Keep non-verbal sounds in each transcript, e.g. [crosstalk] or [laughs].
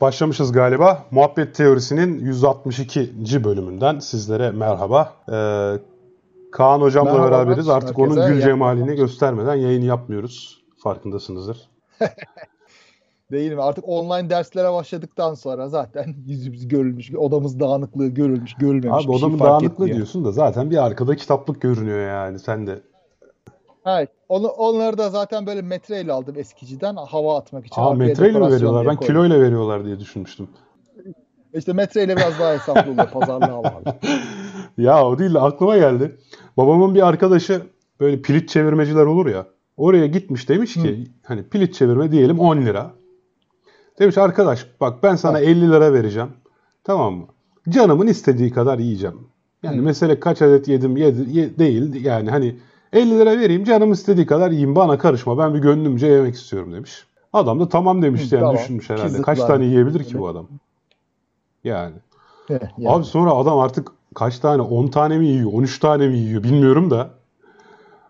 Evet, başlamışız galiba. Muhabbet Teorisi'nin 162. bölümünden sizlere merhaba. Ee, Kaan hocamla merhaba, beraberiz. Artık onun gül cemalini göstermeden yayın yapmıyoruz. Farkındasınızdır. [laughs] Değil mi? Artık online derslere başladıktan sonra zaten [laughs] yüzümüz görülmüş, odamız dağınıklığı görülmüş, görülmemiş Abi, şey fark dağınıklığı etmiyor. diyorsun da zaten bir arkada kitaplık görünüyor yani sen de. Evet. Onu, onları da zaten böyle metreyle aldım eskiciden hava atmak için. Aa metreyle mi veriyorlar? Ben kiloyla veriyorlar diye düşünmüştüm. İşte metreyle biraz daha hesaplı oluyor pazarlığa bağlı. [laughs] ya o değil de aklıma geldi. Babamın bir arkadaşı böyle pilit çevirmeciler olur ya. Oraya gitmiş demiş ki Hı. hani pilit çevirme diyelim 10 lira. Demiş arkadaş bak ben sana 50 lira vereceğim. Tamam mı? Canımın istediği kadar yiyeceğim. Yani Hı. mesele kaç adet yedim yedi, ye, değil yani hani 50 lira vereyim canım istediği kadar yiyeyim bana karışma ben bir gönlümce yemek istiyorum demiş. Adam da tamam demişti yani tamam. düşünmüş herhalde. Kızıklar. Kaç tane yiyebilir ki bu adam? Yani. yani. Abi sonra adam artık kaç tane 10 tane mi yiyor 13 tane mi yiyor bilmiyorum da.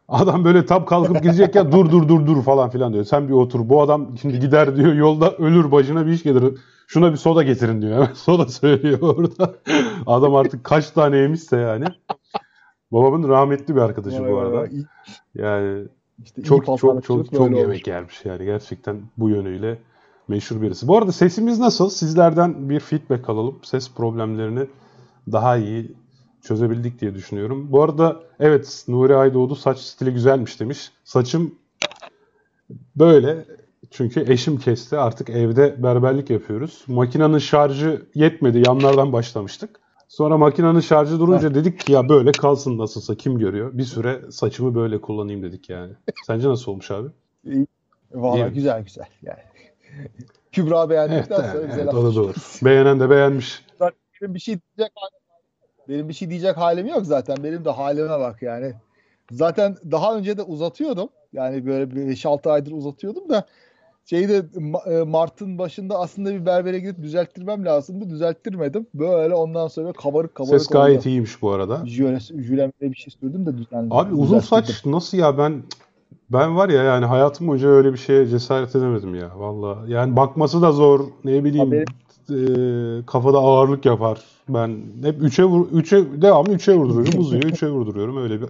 Adam böyle tam kalkıp gidecek ya dur dur dur dur falan filan diyor. Sen bir otur. Bu adam şimdi gider diyor yolda ölür başına bir iş gelir. Şuna bir soda getirin diyor. [laughs] Hemen soda söylüyor orada. Adam artık kaç tane yemişse yani. Babamın rahmetli bir arkadaşı vay bu arada. Vay, yani işte çok çok çok çok, çok yemek yermiş yani gerçekten bu yönüyle meşhur birisi. Bu arada sesimiz nasıl? Sizlerden bir feedback alalım. Ses problemlerini daha iyi çözebildik diye düşünüyorum. Bu arada evet Nuri Aydoğdu saç stili güzelmiş demiş. Saçım böyle çünkü eşim kesti. Artık evde berberlik yapıyoruz. Makinenin şarjı yetmedi. Yanlardan başlamıştık. Sonra makinenin şarjı durunca dedik ki ya böyle kalsın nasılsa kim görüyor. Bir süre saçımı böyle kullanayım dedik yani. [laughs] Sence nasıl olmuş abi? Valla güzel güzel yani. [laughs] Kübra beğendikten evet, sonra güzel evet, da doğru. Beğenen de beğenmiş. Benim bir şey diyecek halim, benim bir şey diyecek halim yok zaten. Benim de halime bak yani. Zaten daha önce de uzatıyordum. Yani böyle 5-6 aydır uzatıyordum da şeyde e, Mart'ın başında aslında bir berbere gidip düzelttirmem lazımdı. Düzelttirmedim. Böyle ondan sonra kabarık kabarık Ses gayet oldu. iyiymiş bu arada. Jölemle bir şey sürdüm de düzenledim. Abi uzun saç nasıl ya ben ben var ya yani hayatım boyunca öyle bir şeye cesaret edemedim ya valla. Yani bakması da zor ne bileyim e, kafada ağırlık yapar. Ben hep 3'e vur 3'e devamlı 3'e vurduruyorum. Uzuyor 3'e vurduruyorum. Öyle bir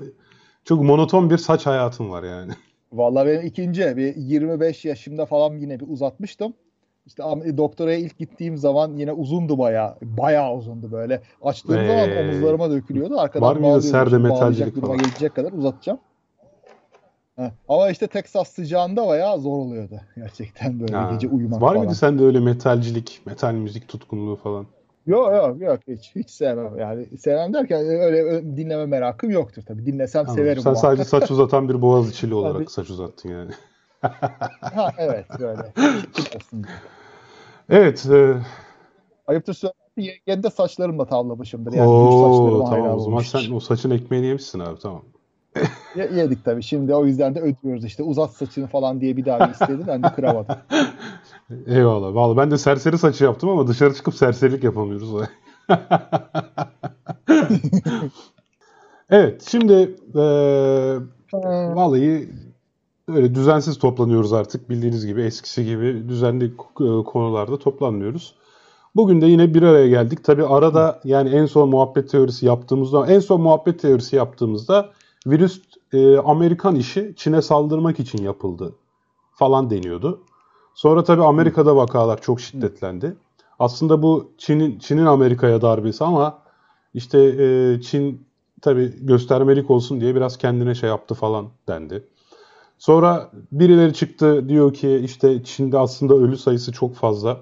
çok monoton bir saç hayatım var yani. Vallahi benim ikinci bir 25 yaşımda falan yine bir uzatmıştım. İşte doktoraya ilk gittiğim zaman yine uzundu bayağı. Bayağı uzundu böyle. Açtığım ee, zaman omuzlarıma dökülüyordu. Arkadan var mıydı serde metalcilik falan? gelecek kadar uzatacağım. Heh. Ama işte Texas sıcağında bayağı zor oluyordu. Gerçekten böyle ha. gece uyumak Var falan. mıydı sende öyle metalcilik, metal müzik tutkunluğu falan? Yok yok yok hiç hiç sevmem yani sevmem derken öyle, öyle dinleme merakım yoktur tabii dinlesem Anladım. severim. Sen sadece saç uzatan bir boğaz içili olarak saç uzattın yani. [laughs] ha evet böyle. evet. E... Ayıptır söylemesi yenge saçlarımla tavlamışımdır. Yani Oo, tamam o zaman sen o saçın ekmeğini yemişsin abi tamam. yedik tabii. Şimdi o yüzden de ödüyoruz işte. Uzat saçını falan diye bir daha istedi. Ben de kıramadım. [laughs] Eyvallah. Vallahi ben de serseri saçı yaptım ama dışarı çıkıp serserilik yapamıyoruz. [laughs] evet. Şimdi e, vallahi öyle düzensiz toplanıyoruz artık. Bildiğiniz gibi eskisi gibi düzenli konularda toplanmıyoruz. Bugün de yine bir araya geldik. Tabi arada yani en son muhabbet teorisi yaptığımızda, en son muhabbet teorisi yaptığımızda virüs e, Amerikan işi Çin'e saldırmak için yapıldı falan deniyordu. Sonra tabii Amerika'da vakalar çok şiddetlendi. Aslında bu Çin'in Çin'in Amerika'ya darbesi ama işte e, Çin tabii göstermelik olsun diye biraz kendine şey yaptı falan dendi. Sonra birileri çıktı diyor ki işte Çin'de aslında ölü sayısı çok fazla.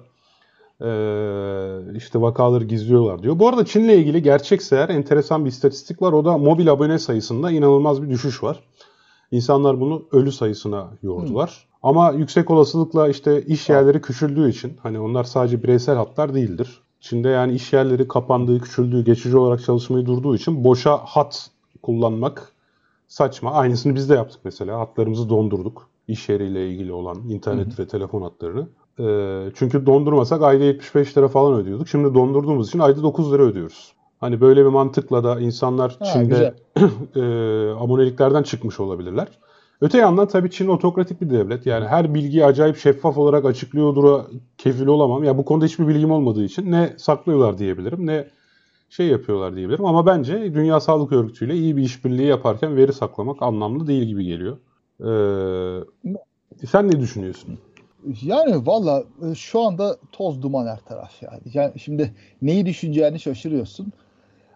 Ee, işte vakaları gizliyorlar diyor. Bu arada Çin'le ilgili gerçekse eğer enteresan bir istatistik var. O da mobil abone sayısında inanılmaz bir düşüş var. İnsanlar bunu ölü sayısına yordular. Hı. Ama yüksek olasılıkla işte iş yerleri küçüldüğü için hani onlar sadece bireysel hatlar değildir. Çin'de yani iş yerleri kapandığı, küçüldüğü, geçici olarak çalışmayı durduğu için boşa hat kullanmak saçma. Aynısını biz de yaptık mesela. Hatlarımızı dondurduk. İş yeriyle ilgili olan internet hı hı. ve telefon hatlarını. Ee, çünkü dondurmasak ayda 75 lira falan ödüyorduk. Şimdi dondurduğumuz için ayda 9 lira ödüyoruz. Hani böyle bir mantıkla da insanlar ha, Çin'de [clears throat] e, aboneliklerden çıkmış olabilirler. Öte yandan tabii Çin otokratik bir devlet. Yani her bilgiyi acayip şeffaf olarak açıklıyordur kefil olamam. Ya bu konuda hiçbir bilgim olmadığı için ne saklıyorlar diyebilirim ne şey yapıyorlar diyebilirim. Ama bence Dünya Sağlık Örgütü ile iyi bir işbirliği yaparken veri saklamak anlamlı değil gibi geliyor. Ee, sen ne düşünüyorsun? Yani valla e, şu anda toz duman her taraf yani. yani. Şimdi neyi düşüneceğini şaşırıyorsun.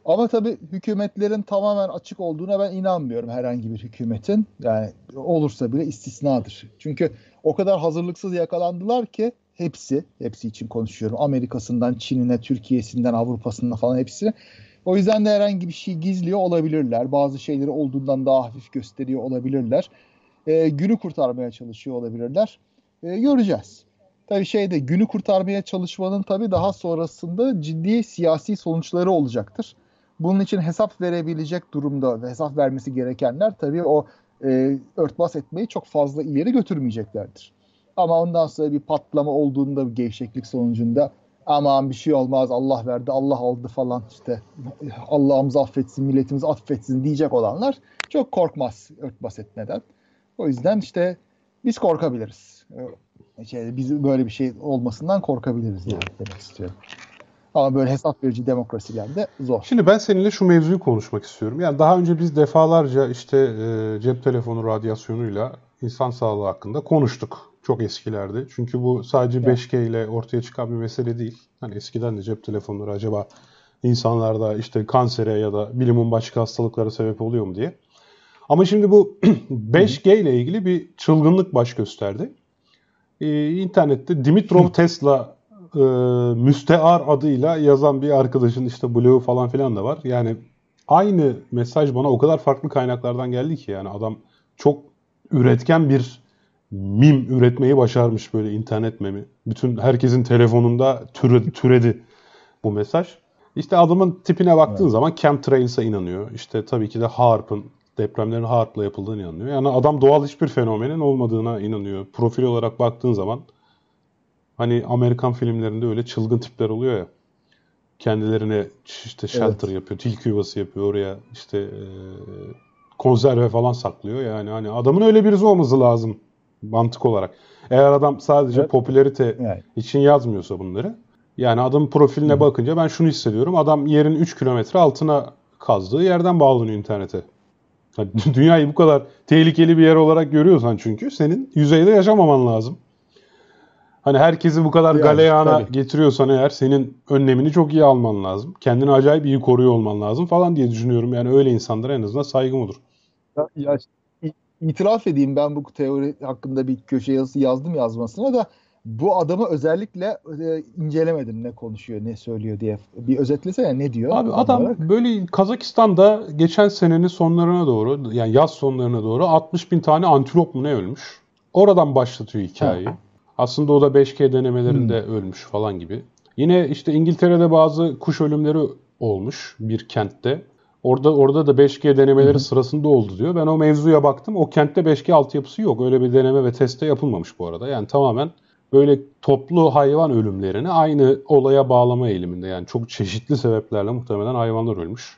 Ama tabii hükümetlerin tamamen açık olduğuna ben inanmıyorum herhangi bir hükümetin. Yani olursa bile istisnadır. Çünkü o kadar hazırlıksız yakalandılar ki hepsi, hepsi için konuşuyorum. Amerika'sından, Çin'ine, Türkiye'sinden, Avrupa'sından falan hepsi. O yüzden de herhangi bir şey gizliyor olabilirler. Bazı şeyleri olduğundan daha hafif gösteriyor olabilirler. E, günü kurtarmaya çalışıyor olabilirler. E, göreceğiz. Tabii şeyde günü kurtarmaya çalışmanın tabii daha sonrasında ciddi siyasi sonuçları olacaktır. Bunun için hesap verebilecek durumda ve hesap vermesi gerekenler tabii o e, örtbas etmeyi çok fazla ileri götürmeyeceklerdir. Ama ondan sonra bir patlama olduğunda bir gevşeklik sonucunda aman bir şey olmaz Allah verdi Allah aldı falan işte Allah'ımız affetsin milletimiz affetsin diyecek olanlar çok korkmaz örtbas etmeden. O yüzden işte biz korkabiliriz. Şey, biz böyle bir şey olmasından korkabiliriz yani demek istiyorum. Ama böyle hesap verici demokrasilerde zor. Şimdi ben seninle şu mevzuyu konuşmak istiyorum. Yani daha önce biz defalarca işte e, cep telefonu radyasyonuyla insan sağlığı hakkında konuştuk. Çok eskilerde. Çünkü bu sadece evet. 5G ile ortaya çıkan bir mesele değil. Hani eskiden de cep telefonları acaba insanlarda işte kansere ya da bilimin başka hastalıklara sebep oluyor mu diye. Ama şimdi bu [clears throat] 5G ile ilgili bir çılgınlık baş gösterdi. Ee, internette Dimitrov Tesla e, müstear adıyla yazan bir arkadaşın işte blogu falan filan da var. Yani aynı mesaj bana o kadar farklı kaynaklardan geldi ki yani adam çok üretken bir mim üretmeyi başarmış böyle internet memi. Bütün herkesin telefonunda türedi, türedi bu mesaj. İşte adamın tipine baktığın evet. zaman chemtrails'a inanıyor. İşte tabii ki de HAARP'ın depremlerin HAARP'la yapıldığını inanıyor. Yani adam doğal hiçbir fenomenin olmadığına inanıyor. Profil olarak baktığın zaman hani Amerikan filmlerinde öyle çılgın tipler oluyor ya. Kendilerine işte shelter evet. yapıyor, tilki yuvası yapıyor oraya işte e, konserve falan saklıyor. Yani hani adamın öyle birisi olması lazım mantık olarak. Eğer adam sadece evet. popülerite evet. için yazmıyorsa bunları. Yani adamın profiline Hı. bakınca ben şunu hissediyorum. Adam yerin 3 kilometre altına kazdığı yerden bağlanıyor internete. Yani [laughs] dünyayı bu kadar tehlikeli bir yer olarak görüyorsan çünkü senin yüzeyde yaşamaman lazım. Hani herkesi bu kadar yani, galeyana tabii. getiriyorsan eğer senin önlemini çok iyi alman lazım. Kendini acayip iyi koruyor olman lazım falan diye düşünüyorum. Yani öyle insanlara en azından saygım olur. Ya, ya itiraf edeyim ben bu teori hakkında bir köşe yazısı yazdım yazmasına da bu adamı özellikle e, incelemedim ne konuşuyor ne söylüyor diye. Bir özetlesene ne diyor? Abi adam olarak? böyle Kazakistan'da geçen senenin sonlarına doğru yani yaz sonlarına doğru 60 bin tane antilop mu ne ölmüş. Oradan başlatıyor hikayeyi. Ha. Aslında o da 5G denemelerinde hmm. ölmüş falan gibi. Yine işte İngiltere'de bazı kuş ölümleri olmuş bir kentte. Orada orada da 5G denemeleri Hı-hı. sırasında oldu diyor. Ben o mevzuya baktım. O kentte 5G altyapısı yok. Öyle bir deneme ve teste yapılmamış bu arada. Yani tamamen böyle toplu hayvan ölümlerini aynı olaya bağlama eğiliminde. Yani çok çeşitli sebeplerle muhtemelen hayvanlar ölmüş.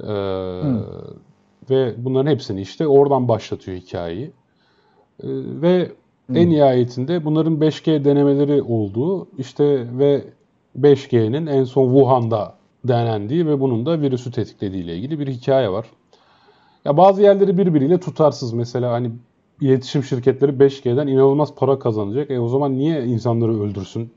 Ee, ve bunların hepsini işte oradan başlatıyor hikayeyi. Ee, ve Hı. en nihayetinde bunların 5G denemeleri olduğu işte ve 5G'nin en son Wuhan'da denendiği ve bunun da virüsü tetiklediği ile ilgili bir hikaye var. Ya bazı yerleri birbiriyle tutarsız. Mesela hani iletişim şirketleri 5G'den inanılmaz para kazanacak. E o zaman niye insanları öldürsün?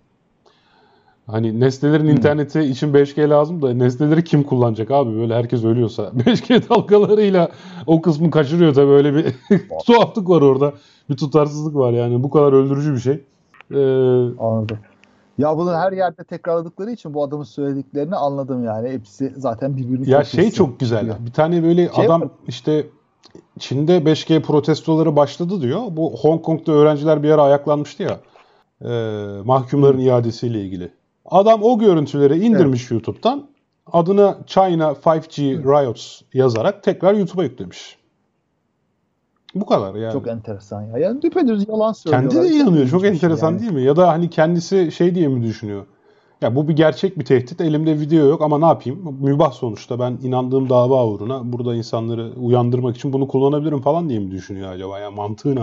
Hani nesnelerin hmm. interneti için 5G lazım da nesneleri kim kullanacak abi? Böyle herkes ölüyorsa. [laughs] 5G dalgalarıyla o kısmı kaçırıyor tabii öyle bir [laughs] tuhaflık var orada. Bir tutarsızlık var yani. Bu kadar öldürücü bir şey. Ee, Anladım. Ya bunu her yerde tekrarladıkları için bu adamın söylediklerini anladım yani. Hepsi zaten birbirini Ya şey çok güzel. Bir tane böyle şey adam var. işte Çin'de 5G protestoları başladı diyor. Bu Hong Kong'da öğrenciler bir ara ayaklanmıştı ya. E, mahkumların Hı. iadesiyle ilgili. Adam o görüntüleri indirmiş evet. YouTube'dan. Adına China 5G Riots yazarak tekrar YouTube'a yüklemiş. Bu kadar yani. Çok enteresan ya. Yani düpedüz yalan söylüyor. Kendi de inanıyor. Çok enteresan yani. değil mi? Ya da hani kendisi şey diye mi düşünüyor? Ya bu bir gerçek bir tehdit. Elimde video yok ama ne yapayım? Mübah sonuçta. Ben inandığım dava uğruna burada insanları uyandırmak için bunu kullanabilirim falan diye mi düşünüyor acaba? Ya mantığı ne?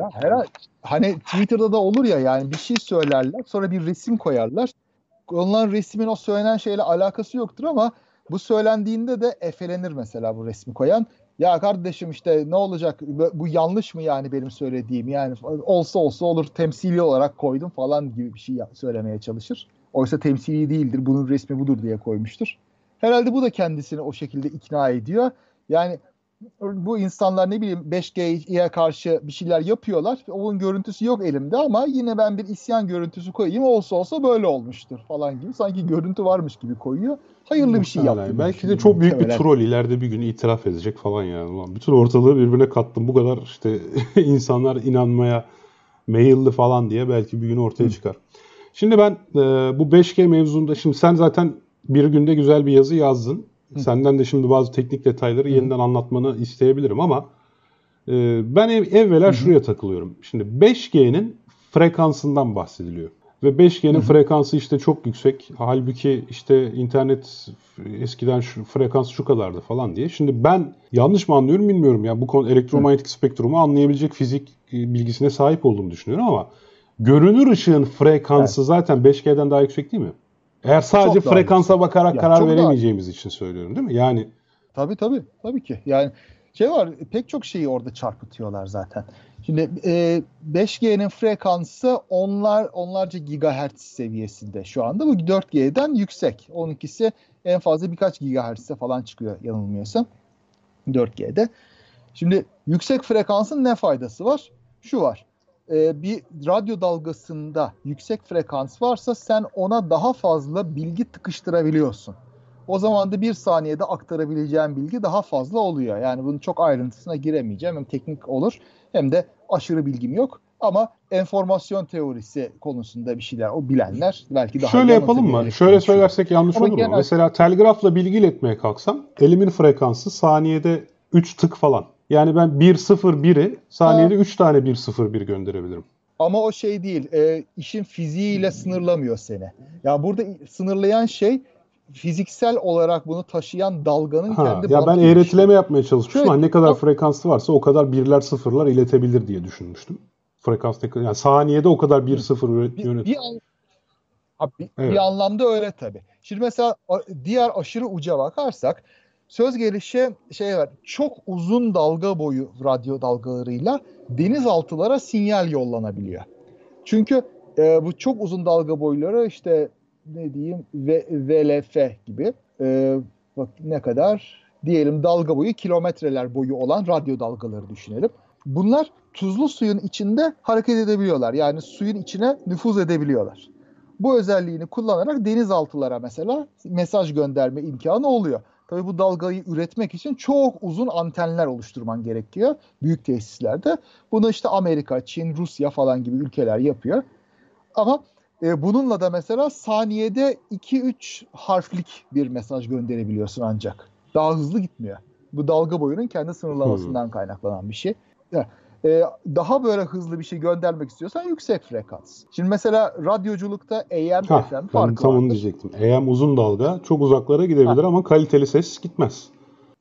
Ya herhalde hani Twitter'da da olur ya yani bir şey söylerler sonra bir resim koyarlar. Onların resmin o söylenen şeyle alakası yoktur ama bu söylendiğinde de efelenir mesela bu resmi koyan. Ya kardeşim işte ne olacak bu yanlış mı yani benim söylediğim yani olsa olsa olur temsili olarak koydum falan gibi bir şey söylemeye çalışır. Oysa temsili değildir bunun resmi budur diye koymuştur. Herhalde bu da kendisini o şekilde ikna ediyor. Yani bu insanlar ne bileyim 5G'ye karşı bir şeyler yapıyorlar. Onun görüntüsü yok elimde ama yine ben bir isyan görüntüsü koyayım olsa olsa böyle olmuştur falan gibi. Sanki görüntü varmış gibi koyuyor. Hayırlı bir şey yaptı. Belki de çok büyük bir troll ileride bir gün itiraf edecek falan yani. Ulan bütün ortalığı birbirine kattım. Bu kadar işte [laughs] insanlar inanmaya meyilli falan diye belki bir gün ortaya Hı. çıkar. Şimdi ben e, bu 5G mevzunda şimdi sen zaten bir günde güzel bir yazı yazdın. Hı. Senden de şimdi bazı teknik detayları Hı. yeniden anlatmanı isteyebilirim ama e, ben ev, evvela Hı. şuraya takılıyorum. Şimdi 5G'nin frekansından bahsediliyor. Ve 5G'nin frekansı işte çok yüksek. Halbuki işte internet eskiden şu frekans şu kadardı falan diye. Şimdi ben yanlış mı anlıyorum bilmiyorum ya. Bu konu elektromanyetik spektrumu anlayabilecek fizik e, bilgisine sahip olduğumu düşünüyorum ama görünür ışığın frekansı evet. zaten 5G'den daha yüksek değil mi? Eğer sadece çok frekansa bakarak ya, karar veremeyeceğimiz daha... için söylüyorum değil mi? Yani Tabii tabii. Tabii ki. Yani şey var pek çok şeyi orada çarpıtıyorlar zaten. Şimdi e, 5G'nin frekansı onlar onlarca gigahertz seviyesinde şu anda. Bu 4G'den yüksek. 12'si en fazla birkaç gigahertz'e falan çıkıyor yanılmıyorsam 4G'de. Şimdi yüksek frekansın ne faydası var? Şu var. E, bir radyo dalgasında yüksek frekans varsa sen ona daha fazla bilgi tıkıştırabiliyorsun. O zaman da bir saniyede aktarabileceğin bilgi daha fazla oluyor. Yani bunun çok ayrıntısına giremeyeceğim. Hem teknik olur hem de aşırı bilgim yok. Ama enformasyon teorisi konusunda bir şeyler o bilenler belki daha Şöyle yapalım mı? Şöyle söylersek yanlış Ama olur mu? Mesela telgrafla bilgi iletmeye kalksam elimin frekansı saniyede 3 tık falan. Yani ben 1-0-1'i saniyede 3 tane 1-0-1 gönderebilirim. Ama o şey değil. E, işin fiziğiyle sınırlamıyor seni. Ya burada sınırlayan şey fiziksel olarak bunu taşıyan dalganın ha, kendi Ya ben eğretileme şey. yapmaya çalışmıştım. Şöyle, ne kadar frekansı varsa o kadar birler sıfırlar iletebilir diye düşünmüştüm. Frekans ne kadar yani saniyede o kadar bir sıfır yönet. Bir, bir, bir, evet. bir anlamda öyle tabii. Şimdi mesela diğer aşırı uca bakarsak söz gelişi şey var. Çok uzun dalga boyu radyo dalgalarıyla denizaltılara sinyal yollanabiliyor. Çünkü e, bu çok uzun dalga boyları işte ne diyeyim v, VLF gibi e, bak ne kadar diyelim dalga boyu kilometreler boyu olan radyo dalgaları düşünelim. Bunlar tuzlu suyun içinde hareket edebiliyorlar. Yani suyun içine nüfuz edebiliyorlar. Bu özelliğini kullanarak denizaltılara mesela mesaj gönderme imkanı oluyor. Tabii bu dalgayı üretmek için çok uzun antenler oluşturman gerekiyor büyük tesislerde. Bunu işte Amerika, Çin, Rusya falan gibi ülkeler yapıyor. Ama e, bununla da mesela saniyede 2-3 harflik bir mesaj gönderebiliyorsun ancak. Daha hızlı gitmiyor. Bu dalga boyunun kendi sınırlamasından hmm. kaynaklanan bir şey. Yani, e, daha böyle hızlı bir şey göndermek istiyorsan yüksek frekans. Şimdi mesela radyoculukta AM, ha, FM farkı var. Tam onu diyecektim. AM uzun dalga çok uzaklara gidebilir ha. ama kaliteli ses gitmez.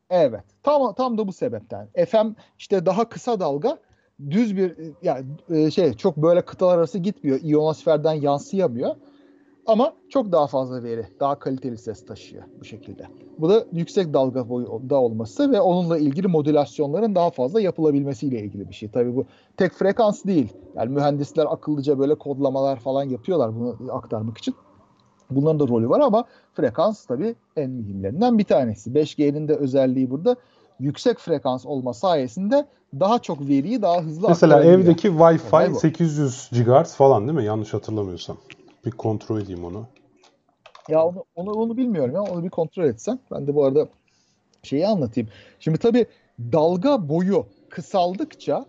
Evet. Tam tam da bu sebepten. FM işte daha kısa dalga düz bir yani e, şey çok böyle kıtalar arası gitmiyor. İyonosferden yansıyamıyor. Ama çok daha fazla veri, daha kaliteli ses taşıyor bu şekilde. Bu da yüksek dalga boyunda olması ve onunla ilgili modülasyonların daha fazla yapılabilmesiyle ilgili bir şey. Tabii bu tek frekans değil. Yani mühendisler akıllıca böyle kodlamalar falan yapıyorlar bunu aktarmak için. Bunların da rolü var ama frekans tabii en mühimlerinden bir tanesi. 5G'nin de özelliği burada yüksek frekans olma sayesinde daha çok veriyi daha hızlı Mesela evdeki Wi-Fi 800 GHz falan değil mi? Yanlış hatırlamıyorsam. Bir kontrol edeyim onu. Ya onu, onu, onu bilmiyorum ya. Onu bir kontrol etsen. Ben de bu arada şeyi anlatayım. Şimdi tabii dalga boyu kısaldıkça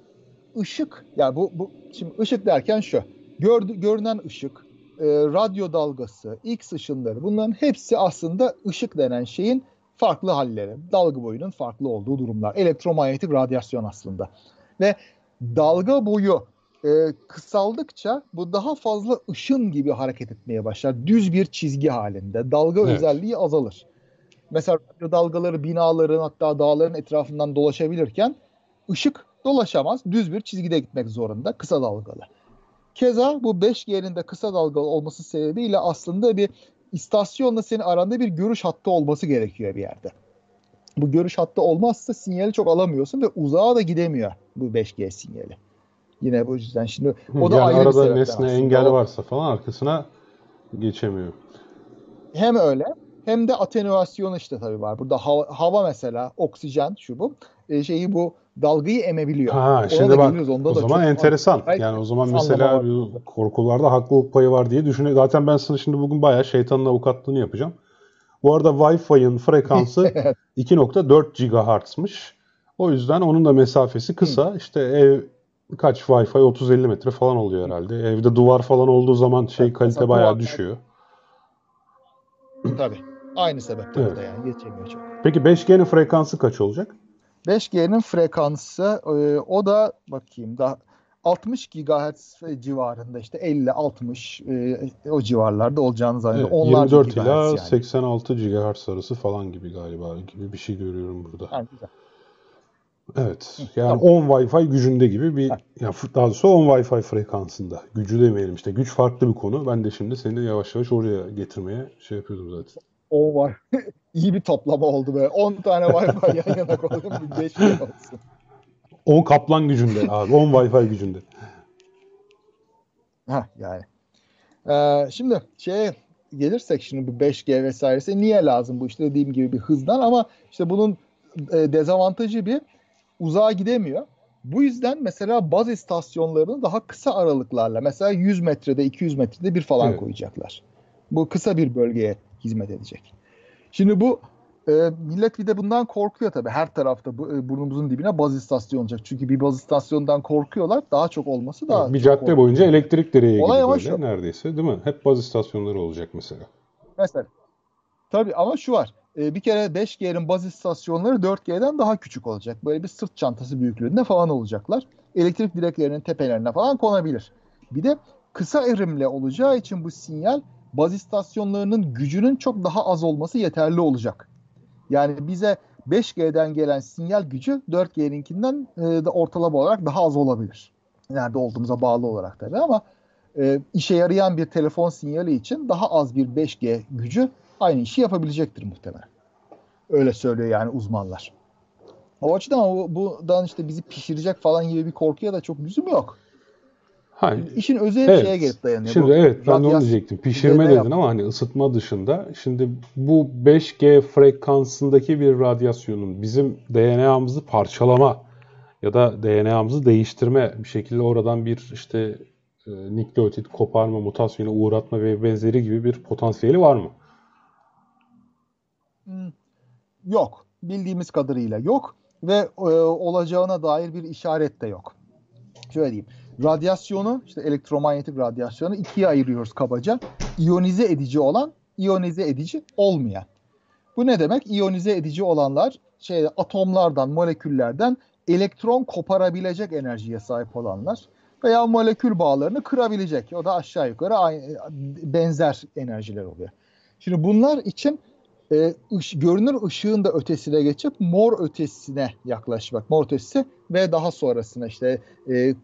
ışık yani bu, bu şimdi ışık derken şu. Gör, görünen ışık, e, radyo dalgası, X ışınları bunların hepsi aslında ışık denen şeyin farklı halleri. Dalga boyunun farklı olduğu durumlar. Elektromanyetik radyasyon aslında. Ve dalga boyu e, kısaldıkça bu daha fazla ışın gibi hareket etmeye başlar. Düz bir çizgi halinde. Dalga evet. özelliği azalır. Mesela dalgaları binaların hatta dağların etrafından dolaşabilirken ışık dolaşamaz. Düz bir çizgide gitmek zorunda. Kısa dalgalı. Keza bu 5G'nin de kısa dalgalı olması sebebiyle aslında bir istasyonla senin aranda bir görüş hattı olması gerekiyor bir yerde. Bu görüş hattı olmazsa sinyali çok alamıyorsun ve uzağa da gidemiyor bu 5G sinyali. Yine bu yüzden şimdi o da yani ayrı arada bir nesne engel varsa falan arkasına geçemiyor. Hem öyle hem de atenuasyon işte tabii var. Burada hava, hava mesela oksijen şu bu e, şeyi bu dalgayı emebiliyor. Ha, Ona şimdi bak geliriz. Onda o da zaman enteresan. Var. Yani o zaman mesela korkularda haklılık payı var diye düşünüyorum. Zaten ben sana şimdi bugün bayağı şeytanın avukatlığını yapacağım. Bu arada Wi-Fi'nin frekansı [laughs] 2.4 GHz'mış. O yüzden onun da mesafesi kısa. İşte ev kaç Wi-Fi 30-50 metre falan oluyor herhalde. Evde duvar falan olduğu zaman şey kalite bayağı düşüyor. Tabii. Aynı sebepten evet. yani geçemiyor çok. Peki 5G'nin frekansı kaç olacak? 5G'nin frekansı e, o da bakayım da 60 GHz civarında işte 50-60 e, o civarlarda olacağını zannediyorum. Evet, 24 ila yani. 86 GHz arası falan gibi galiba gibi bir şey görüyorum burada. Yani güzel. Evet. Yani tamam. 10 Wi-Fi gücünde gibi bir yani daha doğrusu 10 Wi-Fi frekansında. Gücü demeyelim işte. Güç farklı bir konu. Ben de şimdi seni yavaş yavaş oraya getirmeye şey yapıyordum zaten. O var. [laughs] İyi bir toplama oldu be. 10 tane Wi-Fi yan yana koydum. 5 şey olsun. 10 kaplan gücünde abi. 10 Wi-Fi gücünde. Ha yani. Ee, şimdi şey gelirsek şimdi bu 5G vesairesi niye lazım bu işte dediğim gibi bir hızdan ama işte bunun e, dezavantajı bir uzağa gidemiyor. Bu yüzden mesela baz istasyonlarını daha kısa aralıklarla mesela 100 metrede 200 metrede bir falan evet. koyacaklar. Bu kısa bir bölgeye hizmet edecek. Şimdi bu e, millet bir de bundan korkuyor tabii. Her tarafta bu, e, burnumuzun dibine baz istasyonu olacak. Çünkü bir baz istasyonundan korkuyorlar. Daha çok olması daha evet, Bir cadde korkuyor. boyunca elektrik direği Olay gibi böyle şu, neredeyse değil mi? Hep baz istasyonları olacak mesela. Mesela. Tabii ama şu var. E, bir kere 5G'nin baz istasyonları 4G'den daha küçük olacak. Böyle bir sırt çantası büyüklüğünde falan olacaklar. Elektrik direklerinin tepelerine falan konabilir. Bir de kısa erimle olacağı için bu sinyal baz istasyonlarının gücünün çok daha az olması yeterli olacak. Yani bize 5G'den gelen sinyal gücü 4G'ninkinden e, de ortalama olarak daha az olabilir. Nerede olduğumuza bağlı olarak tabii ama e, işe yarayan bir telefon sinyali için daha az bir 5G gücü aynı işi yapabilecektir muhtemelen. Öyle söylüyor yani uzmanlar. O açıdan o, buradan işte bizi pişirecek falan gibi bir korkuya da çok lüzum yok. Hayır. İşin özeli evet. şeye gelip dayanıyor. Şimdi bu evet ben de onu diyecektim. Pişirme dedin yaptım. ama hani ısıtma dışında şimdi bu 5G frekansındaki bir radyasyonun bizim DNA'mızı parçalama ya da DNA'mızı değiştirme bir şekilde oradan bir işte e, nükleotit koparma, mutasyona uğratma ve benzeri gibi bir potansiyeli var mı? Hmm, yok. Bildiğimiz kadarıyla yok ve e, olacağına dair bir işaret de yok. Şöyle diyeyim. Radyasyonu, işte elektromanyetik radyasyonu ikiye ayırıyoruz kabaca. İyonize edici olan, iyonize edici olmayan. Bu ne demek? İyonize edici olanlar şey atomlardan, moleküllerden elektron koparabilecek enerjiye sahip olanlar veya molekül bağlarını kırabilecek. O da aşağı yukarı aynı, benzer enerjiler oluyor. Şimdi bunlar için e, ış, görünür ışığın da ötesine geçip mor ötesine yaklaşmak. Mor ötesi ve daha sonrasına işte e,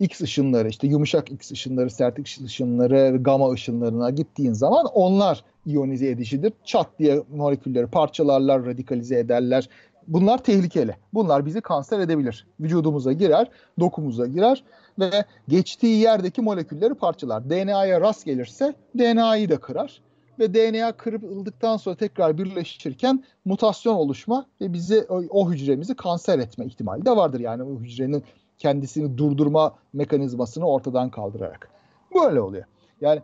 X ışınları işte yumuşak X ışınları, sert X ışınları, gamma ışınlarına gittiğin zaman onlar iyonize edicidir. Çat diye molekülleri parçalarlar, radikalize ederler. Bunlar tehlikeli. Bunlar bizi kanser edebilir. Vücudumuza girer, dokumuza girer ve geçtiği yerdeki molekülleri parçalar. DNA'ya rast gelirse DNA'yı da kırar ve DNA kırıldıktan sonra tekrar birleşirken mutasyon oluşma ve bizi o, o hücremizi kanser etme ihtimali de vardır. Yani o hücrenin kendisini durdurma mekanizmasını ortadan kaldırarak. Böyle oluyor. Yani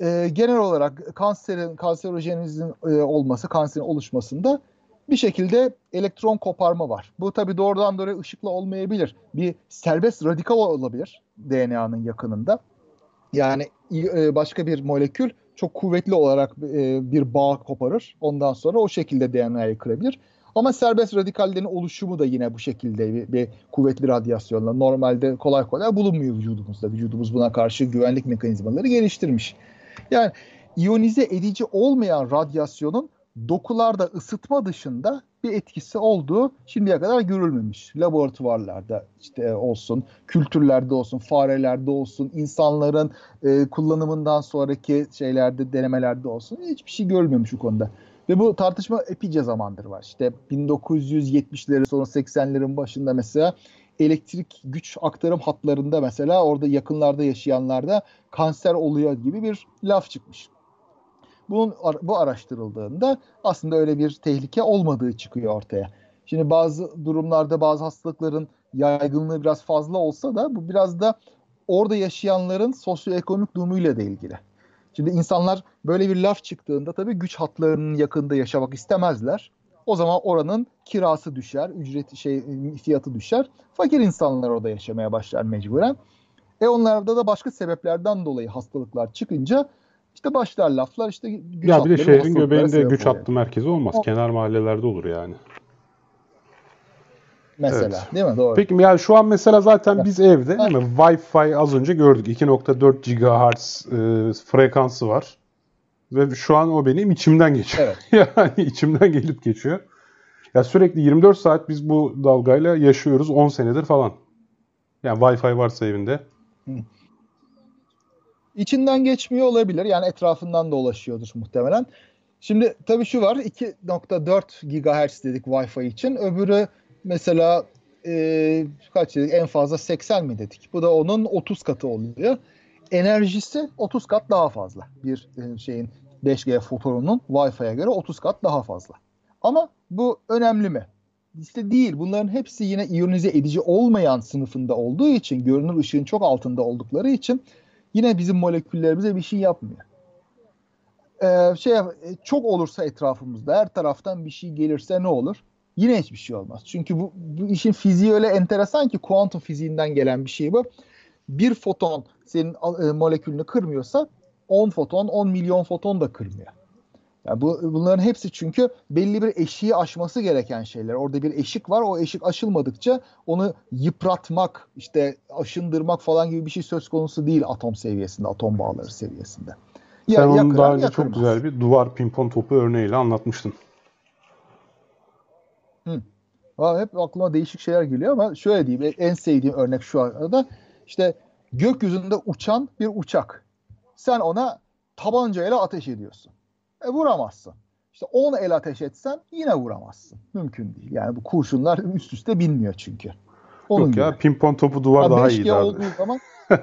e, genel olarak kanserin kanserojenizin e, olması, kanserin oluşmasında bir şekilde elektron koparma var. Bu tabii doğrudan doğruya ışıkla olmayabilir. Bir serbest radikal olabilir DNA'nın yakınında. Yani e, başka bir molekül çok kuvvetli olarak e, bir bağ koparır. Ondan sonra o şekilde DNA'yı kırabilir. Ama serbest radikallerin oluşumu da yine bu şekilde bir, bir kuvvetli radyasyonla normalde kolay kolay bulunmuyor vücudumuzda. Vücudumuz buna karşı güvenlik mekanizmaları geliştirmiş. Yani iyonize edici olmayan radyasyonun dokularda ısıtma dışında bir etkisi olduğu şimdiye kadar görülmemiş. Laboratuvarlarda işte olsun, kültürlerde olsun, farelerde olsun, insanların e, kullanımından sonraki şeylerde, denemelerde olsun hiçbir şey görülmemiş bu konuda. Ve bu tartışma epeyce zamandır var. İşte 1970'lerin sonra 80'lerin başında mesela elektrik güç aktarım hatlarında mesela orada yakınlarda yaşayanlarda kanser oluyor gibi bir laf çıkmış. Bunun bu araştırıldığında aslında öyle bir tehlike olmadığı çıkıyor ortaya. Şimdi bazı durumlarda bazı hastalıkların yaygınlığı biraz fazla olsa da bu biraz da orada yaşayanların sosyoekonomik durumuyla da ilgili. Şimdi insanlar böyle bir laf çıktığında tabii güç hatlarının yakında yaşamak istemezler. O zaman oranın kirası düşer, ücret şey fiyatı düşer. Fakir insanlar orada yaşamaya başlar mecburen. E onlarda da başka sebeplerden dolayı hastalıklar çıkınca işte başlar laflar işte güç Ya bir de şehrin göbeğinde güç hattı merkezi olmaz. O, Kenar mahallelerde olur yani. Mesela evet. değil mi? Doğru. Peki yani şu an mesela zaten biz evde değil mi? Wi-Fi az önce gördük. 2.4 GHz e, frekansı var. Ve şu an o benim içimden geçiyor. Evet. [laughs] yani içimden gelip geçiyor. Ya sürekli 24 saat biz bu dalgayla yaşıyoruz 10 senedir falan. Yani Wi-Fi varsa evinde. Hı. İçinden geçmiyor olabilir. Yani etrafından dolaşıyordur muhtemelen. Şimdi tabii şu var 2.4 GHz dedik Wi-Fi için. Öbürü mesela e, kaç dedik en fazla 80 mi dedik. Bu da onun 30 katı oluyor. Enerjisi 30 kat daha fazla. Bir e, şeyin 5G fotonunun Wi-Fi'ye göre 30 kat daha fazla. Ama bu önemli mi? İşte değil. Bunların hepsi yine iyonize edici olmayan sınıfında olduğu için, görünür ışığın çok altında oldukları için yine bizim moleküllerimize bir şey yapmıyor. Ee, şey çok olursa etrafımızda her taraftan bir şey gelirse ne olur? Yine hiçbir şey olmaz. Çünkü bu, bu işin fiziği öyle enteresan ki kuantum fiziğinden gelen bir şey bu. Bir foton senin e, molekülünü kırmıyorsa 10 foton 10 milyon foton da kırmıyor. Yani bu, bunların hepsi çünkü belli bir eşiği aşması gereken şeyler. Orada bir eşik var. O eşik aşılmadıkça onu yıpratmak, işte aşındırmak falan gibi bir şey söz konusu değil atom seviyesinde, atom bağları seviyesinde. Ya, Sen onu daha önce çok güzel bir duvar pimpon topu örneğiyle anlatmıştın. Hı. Ha, hep aklıma değişik şeyler geliyor ama şöyle diyeyim. En sevdiğim örnek şu arada. İşte gökyüzünde uçan bir uçak. Sen ona tabancayla ateş ediyorsun. E, vuramazsın. İşte 10 el ateş etsen yine vuramazsın. Mümkün değil. Yani bu kurşunlar [laughs] üst üste binmiyor çünkü. Onun Yok gibi. ya pimpon topu duvar ya daha iyi abi. olduğu zaman [laughs]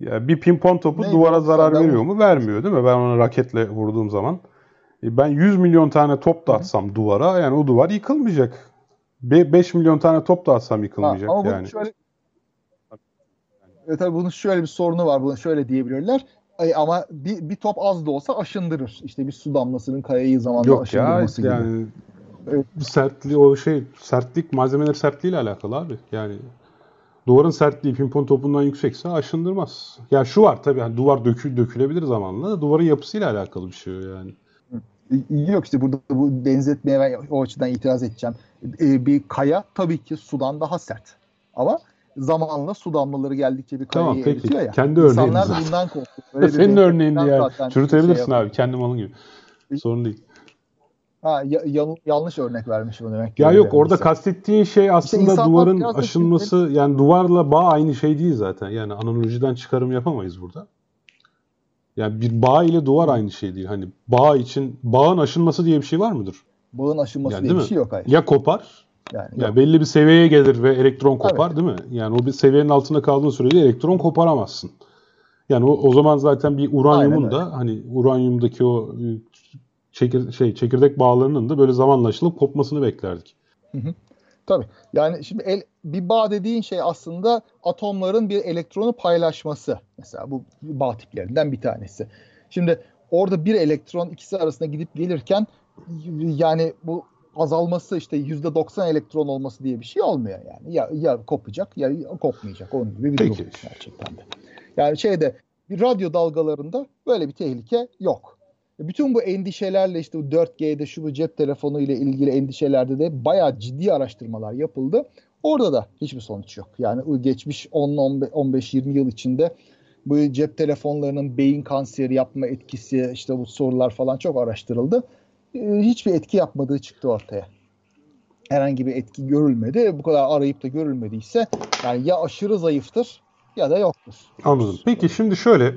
ya bir pimpon topu ne duvara zarar veriyor mu? Vermiyor değil mi? Ben ona raketle vurduğum zaman. E ben 100 milyon tane top da atsam Hı. duvara yani o duvar yıkılmayacak. 5 milyon tane top da atsam yıkılmayacak ha, ama yani. Şöyle, e tabii bunun şöyle bir sorunu var. Bunu şöyle diyebilirler. Ay, ama bir, bir top az da olsa aşındırır. İşte bir su damlasının kayayı zamanla Yok aşındırması ya, yani, gibi. Evet. Sertliği o şey sertlik malzemeler sertliğiyle alakalı abi. Yani duvarın sertliği pimpon topundan yüksekse aşındırmaz. Ya şu var tabii yani duvar dökü, dökülebilir zamanla duvarın yapısıyla alakalı bir şey yani. Yok işte burada bu benzetmeye ben o açıdan itiraz edeceğim. Ee, bir kaya tabii ki sudan daha sert. Ama zamanla su damlaları geldikçe bir kayayı tamam, peki. ya. Kendi İnsanlar zaten. bundan korkuyor. [laughs] Senin örneğindi yani. Çürütebilirsin şey abi. Kendi malın gibi. Sorun değil. Ha, ya, yanlış örnek vermiş bu demek. Ya yok orada kastettiğin şey aslında işte duvarın aşınması şimdi... yani duvarla bağ aynı şey değil zaten. Yani analojiden çıkarım yapamayız burada. Yani bir bağ ile duvar aynı şey değil. Hani bağ için bağın aşınması diye bir şey var mıdır? Bağın aşınması yani, diye bir şey yok hayır. Ya kopar yani, yani belli bir seviyeye gelir ve elektron kopar evet. değil mi? Yani o bir seviyenin altında kaldığın sürece elektron koparamazsın. Yani o, o zaman zaten bir uranyumun da hani uranyumdaki o e, çekir, şey çekirdek bağlarının da böyle zamanla açılıp kopmasını beklerdik. Hı hı. Tabii. Yani şimdi el, bir bağ dediğin şey aslında atomların bir elektronu paylaşması. Mesela bu bağ tiplerinden bir tanesi. Şimdi orada bir elektron ikisi arasında gidip gelirken yani bu azalması işte yüzde 90 elektron olması diye bir şey olmuyor yani. Ya, ya kopacak ya kopmayacak onun gibi bir Peki. durum gerçekten de. Yani şeyde bir radyo dalgalarında böyle bir tehlike yok. Bütün bu endişelerle işte bu 4G'de şu bu cep telefonu ile ilgili endişelerde de bayağı ciddi araştırmalar yapıldı. Orada da hiçbir sonuç yok. Yani geçmiş 10-15-20 yıl içinde bu cep telefonlarının beyin kanseri yapma etkisi işte bu sorular falan çok araştırıldı. Ee, hiçbir etki yapmadığı çıktı ortaya. Herhangi bir etki görülmedi. Bu kadar arayıp da görülmediyse yani ya aşırı zayıftır ya da yoktur. Anladım. Peki şimdi şöyle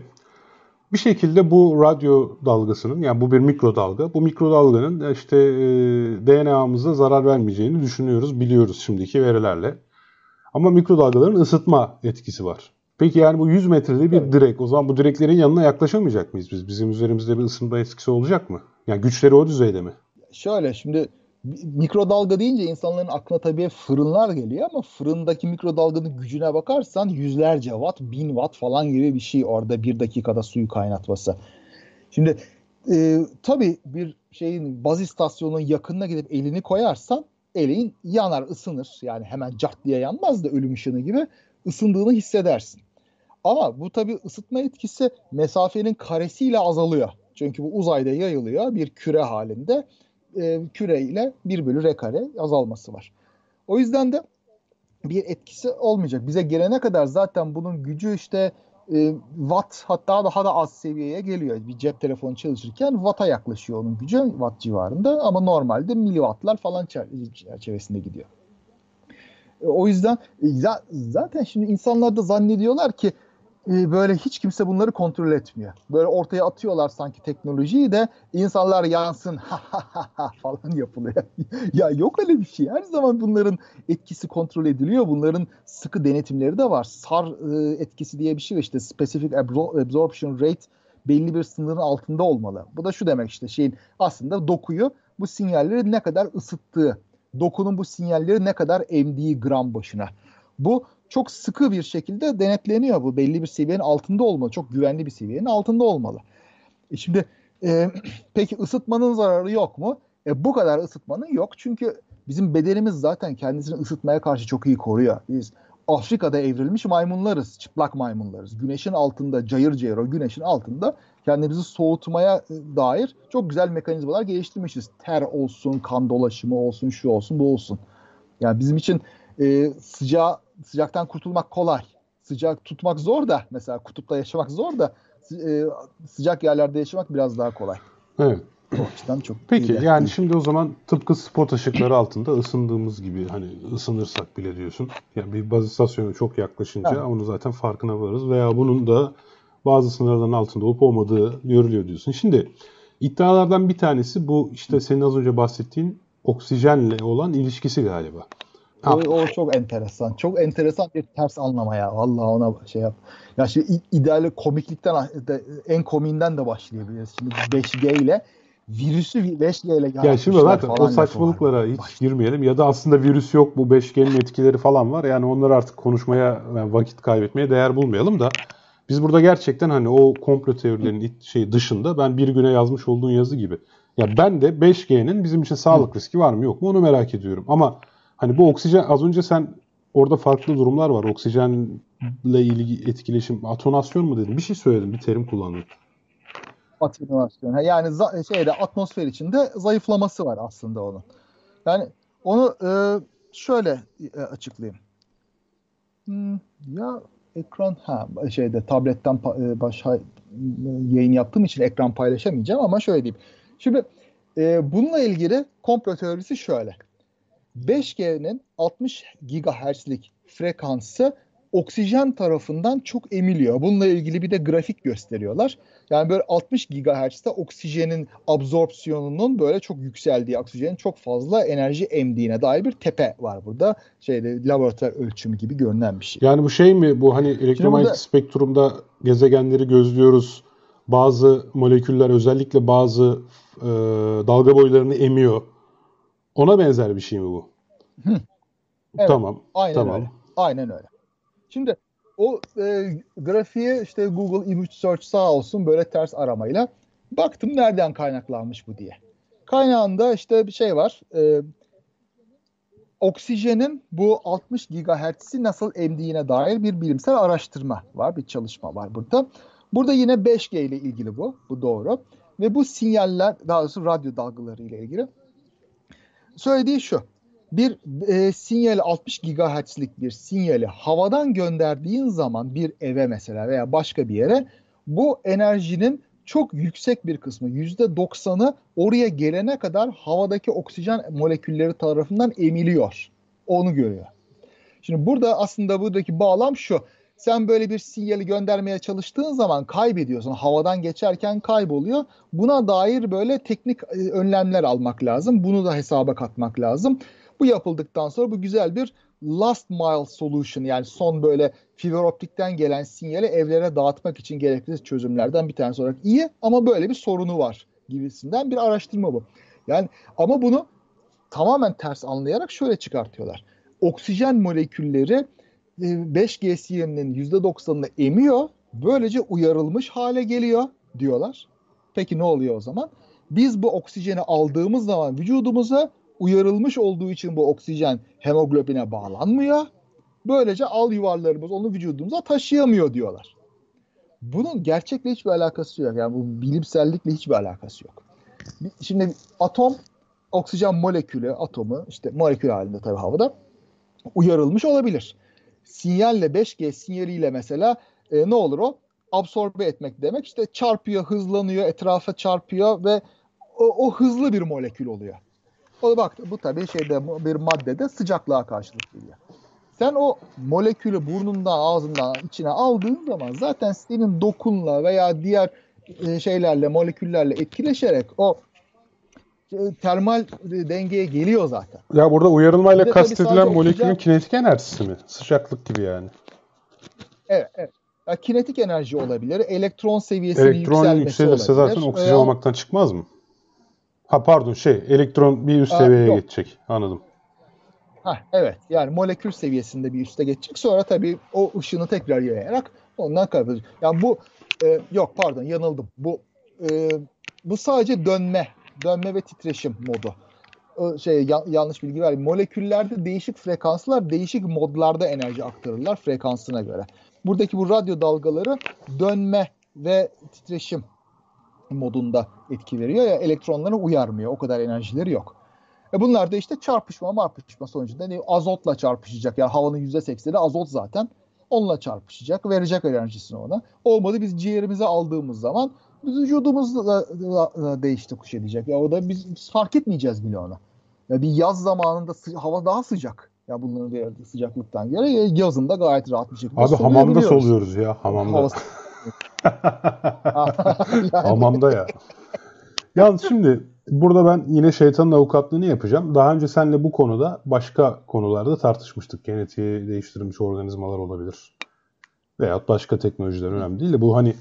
bir şekilde bu radyo dalgasının yani bu bir mikrodalga. Bu mikrodalganın işte e, DNA'mıza zarar vermeyeceğini düşünüyoruz, biliyoruz şimdiki verilerle. Ama mikrodalgaların ısıtma etkisi var. Peki yani bu 100 metrede bir evet. direk. O zaman bu direklerin yanına yaklaşamayacak mıyız biz? Bizim üzerimizde bir ısınma etkisi olacak mı? Yani güçleri o düzeyde mi? Şöyle şimdi mikrodalga deyince insanların aklına tabii fırınlar geliyor ama fırındaki mikrodalganın gücüne bakarsan yüzlerce watt, bin watt falan gibi bir şey orada bir dakikada suyu kaynatması. Şimdi e, tabii bir şeyin baz istasyonunun yakınına gidip elini koyarsan elin yanar, ısınır. Yani hemen cart diye yanmaz da ölüm ışını gibi ısındığını hissedersin. Ama bu tabii ısıtma etkisi mesafenin karesiyle azalıyor. Çünkü bu uzayda yayılıyor bir küre halinde. E, küre ile 1 bölü r kare azalması var. O yüzden de bir etkisi olmayacak. Bize gelene kadar zaten bunun gücü işte e, watt hatta daha da az seviyeye geliyor. Bir cep telefonu çalışırken watt'a yaklaşıyor onun gücü watt civarında ama normalde miliwattlar falan çerçevesinde gidiyor. E, o yüzden e, zaten şimdi insanlar da zannediyorlar ki böyle hiç kimse bunları kontrol etmiyor. Böyle ortaya atıyorlar sanki teknolojiyi de insanlar yansın falan yapılıyor. [laughs] ya yok öyle bir şey. Her zaman bunların etkisi kontrol ediliyor. Bunların sıkı denetimleri de var. SAR e, etkisi diye bir şey var işte specific absorption rate belli bir sınırın altında olmalı. Bu da şu demek işte şeyin aslında dokuyu bu sinyalleri ne kadar ısıttığı, dokunun bu sinyalleri ne kadar emdiği gram başına. Bu çok sıkı bir şekilde denetleniyor bu. Belli bir seviyenin altında olmalı. Çok güvenli bir seviyenin altında olmalı. E şimdi e, [clears throat] peki ısıtmanın zararı yok mu? E, bu kadar ısıtmanın yok. Çünkü bizim bedenimiz zaten kendisini ısıtmaya karşı çok iyi koruyor. Biz Afrika'da evrilmiş maymunlarız. Çıplak maymunlarız. Güneşin altında cayır cayır o güneşin altında kendimizi soğutmaya e, dair çok güzel mekanizmalar geliştirmişiz. Ter olsun, kan dolaşımı olsun, şu olsun, bu olsun. Yani bizim için e, sıcağı sıcaktan kurtulmak kolay. Sıcak tutmak zor da mesela kutupta yaşamak zor da e, sıcak yerlerde yaşamak biraz daha kolay. Evet. O açıdan çok Peki iyi yani şimdi o zaman tıpkı spot ışıkları altında ısındığımız gibi hani ısınırsak bile diyorsun. Yani bir baz istasyonu çok yaklaşınca evet. onu zaten farkına varırız veya bunun da bazı sınırların altında olup olmadığı görülüyor diyorsun. Şimdi iddialardan bir tanesi bu işte senin az önce bahsettiğin oksijenle olan ilişkisi galiba. O, o çok enteresan. Çok enteresan bir ters anlama ya. Vallahi ona şey yap. Ya şimdi ideali komiklikten de, en komiğinden de başlayabiliriz. Şimdi 5G ile virüsü 5G ile Ya şimdi zaten o saçmalıklara hiç Baş... girmeyelim. Ya da aslında virüs yok bu 5G'nin etkileri falan var. Yani onları artık konuşmaya yani vakit kaybetmeye değer bulmayalım da biz burada gerçekten hani o komplo teorilerinin şey dışında ben bir güne yazmış olduğun yazı gibi. Ya ben de 5G'nin bizim için sağlık riski var mı yok mu onu merak ediyorum. Ama Hani bu oksijen az önce sen orada farklı durumlar var. Oksijenle ilgili etkileşim, atonasyon mu dedin? Bir şey söyledin, bir terim kullandın. Atonasyon. Yani şeyde atmosfer içinde zayıflaması var aslında onun. Yani onu e, şöyle e, açıklayayım. Hmm, ya ekran ha şeyde tabletten e, başa yayın yaptığım için ekran paylaşamayacağım ama şöyle diyeyim. Şimdi e, bununla ilgili komplo teorisi şöyle. 5G'nin 60 GHz'lik frekansı oksijen tarafından çok emiliyor. Bununla ilgili bir de grafik gösteriyorlar. Yani böyle 60 GHz'de oksijenin absorpsiyonunun böyle çok yükseldiği, oksijenin çok fazla enerji emdiğine dair bir tepe var burada. Şeyde laboratuvar ölçümü gibi görünen bir şey. Yani bu şey mi? Bu hani elektromanyetik burada... spektrumda gezegenleri gözlüyoruz. Bazı moleküller özellikle bazı e, dalga boylarını emiyor. Ona benzer bir şey mi bu? Evet, tamam. Aynen tamam. öyle. Aynen öyle. Şimdi o e, grafiği işte Google Image Search sağ olsun böyle ters aramayla baktım nereden kaynaklanmış bu diye. Kaynağında işte bir şey var. E, oksijenin bu 60 GHz'i nasıl emdiğine dair bir bilimsel araştırma var. Bir çalışma var burada. Burada yine 5G ile ilgili bu. Bu doğru. Ve bu sinyaller daha doğrusu radyo dalgaları ile ilgili. Söylediği şu. Bir e, sinyali 60 GHz'lik bir sinyali havadan gönderdiğin zaman bir eve mesela veya başka bir yere bu enerjinin çok yüksek bir kısmı %90'ı oraya gelene kadar havadaki oksijen molekülleri tarafından emiliyor. Onu görüyor. Şimdi burada aslında buradaki bağlam şu. Sen böyle bir sinyali göndermeye çalıştığın zaman kaybediyorsun. Havadan geçerken kayboluyor. Buna dair böyle teknik e, önlemler almak lazım. Bunu da hesaba katmak lazım. Bu yapıldıktan sonra bu güzel bir last mile solution yani son böyle fiber optikten gelen sinyali evlere dağıtmak için gerekli çözümlerden bir tanesi olarak iyi ama böyle bir sorunu var gibisinden bir araştırma bu. Yani ama bunu tamamen ters anlayarak şöyle çıkartıyorlar. Oksijen molekülleri 5G sinyalinin %90'ını emiyor. Böylece uyarılmış hale geliyor diyorlar. Peki ne oluyor o zaman? Biz bu oksijeni aldığımız zaman vücudumuza uyarılmış olduğu için bu oksijen hemoglobine bağlanmıyor. Böylece al yuvarlarımız onu vücudumuza taşıyamıyor diyorlar. Bunun gerçekle hiçbir alakası yok. Yani bu bilimsellikle hiçbir alakası yok. Şimdi atom oksijen molekülü, atomu işte molekül halinde tabii havada uyarılmış olabilir. Sinyalle 5G sinyaliyle mesela e, ne olur o? Absorbe etmek demek. İşte çarpıyor, hızlanıyor, etrafa çarpıyor ve o, o hızlı bir molekül oluyor. O bak bu tabii şeyde bir maddede sıcaklığa karşılık geliyor. Sen o molekülü burnundan, ağzından içine aldığın zaman zaten senin dokunla veya diğer e, şeylerle, moleküllerle etkileşerek o termal dengeye geliyor zaten. Ya burada uyarılmayla kastedilen molekülün kinetik enerjisi mi? Sıcaklık gibi yani. Evet, evet. Ya, kinetik enerji olabilir. Elektron seviyesinin Elektron yükselmesi yükselirse olabilir. zaten oksijen Veya... olmaktan çıkmaz mı? Ha pardon şey elektron bir üst seviyeye yok. geçecek. Anladım. Ha evet yani molekül seviyesinde bir üste geçecek. Sonra tabii o ışını tekrar yayarak ondan kaybedecek. Yani bu e, yok pardon yanıldım. Bu e, bu sadece dönme, dönme ve titreşim modu. Şey ya, yanlış bilgi verdim. Moleküllerde değişik frekanslar değişik modlarda enerji aktarırlar frekansına göre. Buradaki bu radyo dalgaları dönme ve titreşim modunda etki veriyor ya elektronları uyarmıyor. O kadar enerjileri yok. E bunlar da işte çarpışma marpışma sonucunda ne azotla çarpışacak. Yani havanın %80'i azot zaten. Onunla çarpışacak. Verecek enerjisini ona. Olmadı biz ciğerimize aldığımız zaman vücudumuz da, da, da değişti kuş edecek. Ya o da biz, biz fark etmeyeceğiz bile ona. Ya bir yaz zamanında hava daha sıcak. Ya bunların sıcaklıktan göre yazında gayet rahat bir şekilde Abi hamamda soluyoruz ya hamamda. Havası... [laughs] Hamamda ya. Yalnız şimdi burada ben yine şeytanın avukatlığını yapacağım. Daha önce seninle bu konuda başka konularda tartışmıştık. Genetiği değiştirilmiş organizmalar olabilir. Veyahut başka teknolojiler önemli değil de bu hani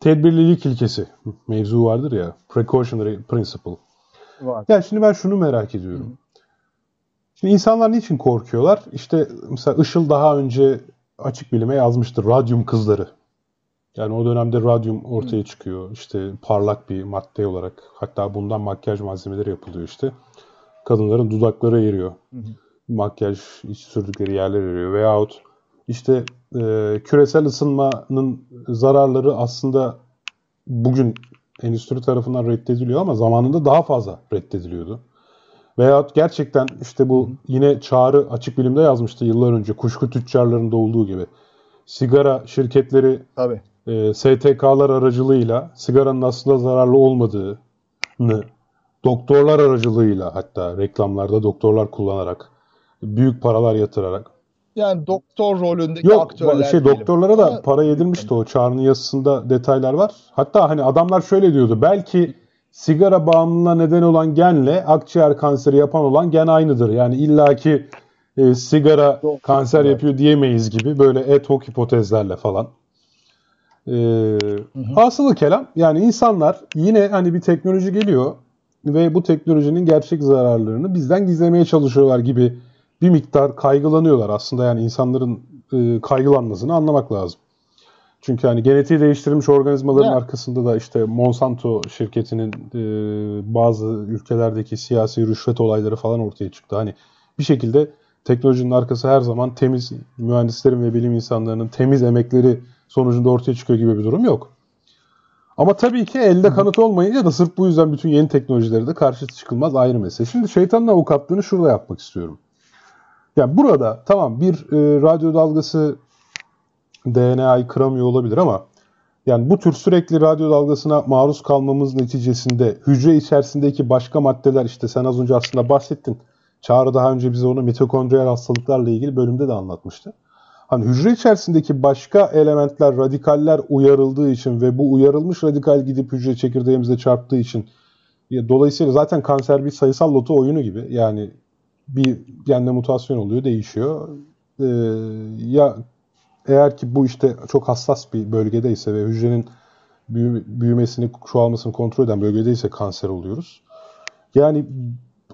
tedbirlilik ilkesi mevzu vardır ya. Precautionary principle. Var. Yani şimdi ben şunu merak ediyorum. Hı. Şimdi insanlar niçin korkuyorlar? İşte mesela Işıl daha önce açık bilime yazmıştır. Radyum kızları yani o dönemde radyum ortaya çıkıyor. İşte parlak bir madde olarak. Hatta bundan makyaj malzemeleri yapılıyor işte. Kadınların dudakları eriyor. Makyaj iç sürdükleri yerler eriyor. Veyahut işte e, küresel ısınmanın zararları aslında bugün endüstri tarafından reddediliyor ama zamanında daha fazla reddediliyordu. Veyahut gerçekten işte bu yine Çağrı açık bilimde yazmıştı yıllar önce kuşku tüccarlarında olduğu gibi. Sigara şirketleri Tabii e, STK'lar aracılığıyla sigaranın aslında zararlı olmadığını doktorlar aracılığıyla hatta reklamlarda doktorlar kullanarak büyük paralar yatırarak yani doktor rolündeki Yok, aktörler şey diyelim. doktorlara da para yedilmişti o çağrının yazısında detaylar var. Hatta hani adamlar şöyle diyordu. Belki sigara bağımlılığına neden olan genle akciğer kanseri yapan olan gen aynıdır. Yani illaki e, sigara Doktor, kanser yapıyor diyemeyiz gibi böyle et hoc hipotezlerle falan. Ee, Hasılı kelam yani insanlar yine hani bir teknoloji geliyor ve bu teknolojinin gerçek zararlarını bizden gizlemeye çalışıyorlar gibi bir miktar kaygılanıyorlar. Aslında yani insanların e, kaygılanmasını anlamak lazım. Çünkü hani genetiği değiştirilmiş organizmaların evet. arkasında da işte Monsanto şirketinin e, bazı ülkelerdeki siyasi rüşvet olayları falan ortaya çıktı. Hani bir şekilde teknolojinin arkası her zaman temiz mühendislerin ve bilim insanlarının temiz emekleri sonucunda ortaya çıkıyor gibi bir durum yok. Ama tabii ki elde kanıt olmayınca da sırf bu yüzden bütün yeni teknolojileri de karşı çıkılmaz ayrı mesele. Şimdi şeytanın avukatlığını şurada yapmak istiyorum. Yani burada tamam bir e, radyo dalgası DNA'yı kıramıyor olabilir ama yani bu tür sürekli radyo dalgasına maruz kalmamız neticesinde hücre içerisindeki başka maddeler işte sen az önce aslında bahsettin. Çağrı daha önce bize onu mitokondriyal hastalıklarla ilgili bölümde de anlatmıştı. Hani hücre içerisindeki başka elementler, radikaller uyarıldığı için ve bu uyarılmış radikal gidip hücre çekirdeğimize çarptığı için dolayısıyla zaten kanser bir sayısal loto oyunu gibi. Yani bir gende mutasyon oluyor, değişiyor. Ee, ya eğer ki bu işte çok hassas bir bölgedeyse ve hücrenin büyümesini, çoğalmasını kontrol eden bölgedeyse kanser oluyoruz. Yani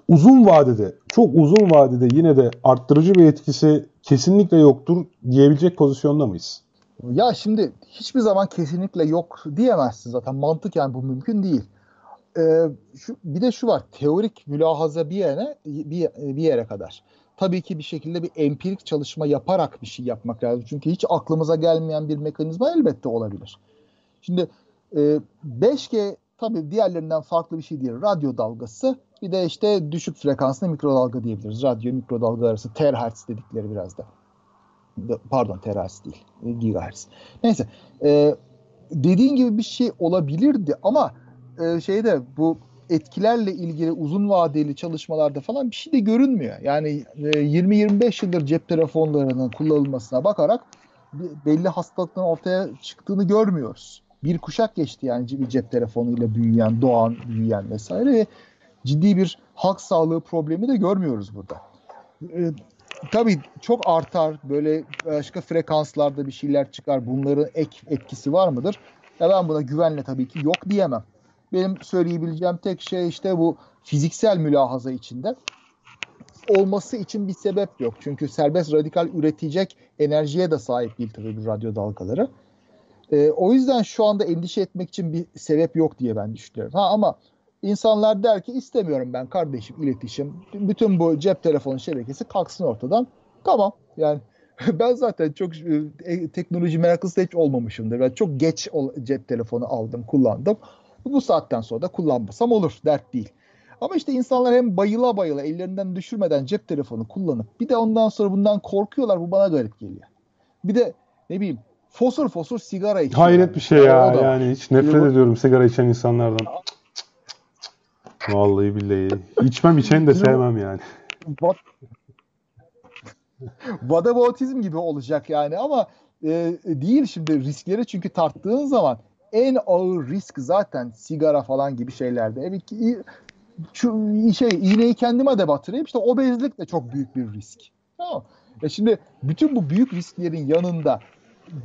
uzun vadede, çok uzun vadede yine de arttırıcı bir etkisi kesinlikle yoktur diyebilecek pozisyonda mıyız? Ya şimdi hiçbir zaman kesinlikle yok diyemezsin zaten. Mantık yani bu mümkün değil. Ee, şu, bir de şu var. Teorik mülahaza bir yere bir, bir yere kadar. Tabii ki bir şekilde bir empirik çalışma yaparak bir şey yapmak lazım. Çünkü hiç aklımıza gelmeyen bir mekanizma elbette olabilir. Şimdi e, 5G tabii diğerlerinden farklı bir şey değil. Radyo dalgası bir de işte düşük frekanslı mikrodalga diyebiliriz. Radyo mikrodalga arası terahertz dedikleri biraz da. Pardon terahertz değil. Gigahertz. Neyse. E, dediğin gibi bir şey olabilirdi ama e, şeyde bu etkilerle ilgili uzun vadeli çalışmalarda falan bir şey de görünmüyor. Yani e, 20-25 yıldır cep telefonlarının kullanılmasına bakarak belli hastalıkların ortaya çıktığını görmüyoruz. Bir kuşak geçti yani bir cep telefonuyla büyüyen, doğan, büyüyen vesaire ve ciddi bir halk sağlığı problemi de görmüyoruz burada. Ee, tabii çok artar böyle başka frekanslarda bir şeyler çıkar. Bunların ek etkisi var mıdır? Ya ben buna güvenle tabii ki yok diyemem. Benim söyleyebileceğim tek şey işte bu fiziksel mülahaza içinde olması için bir sebep yok. Çünkü serbest radikal üretecek enerjiye de sahip değil tabii bu radyo dalgaları. E, o yüzden şu anda endişe etmek için bir sebep yok diye ben düşünüyorum. Ha ama insanlar der ki istemiyorum ben kardeşim iletişim. Bütün bu cep telefonu şebekesi kalksın ortadan. Tamam yani [laughs] ben zaten çok e, teknoloji meraklısı hiç olmamışımdır. Ben çok geç cep telefonu aldım, kullandım. Bu saatten sonra da kullanmasam olur. Dert değil. Ama işte insanlar hem bayıla bayıla ellerinden düşürmeden cep telefonu kullanıp bir de ondan sonra bundan korkuyorlar. Bu bana garip geliyor. Bir de ne bileyim fosur fosur sigara içiyor. Hayret bir şey ya. Yani hiç nefret ediyorum sigara içen insanlardan. Vallahi billahi. İçmem içeni de sevmem yani. Bot... Vadabautizm gibi olacak yani ama e, değil şimdi riskleri çünkü tarttığın zaman en ağır risk zaten sigara falan gibi şeylerde. Evet ki şu şey iğneyi kendime de batırayım. İşte obezlik de çok büyük bir risk. Tamam. Ya şimdi bütün bu büyük risklerin yanında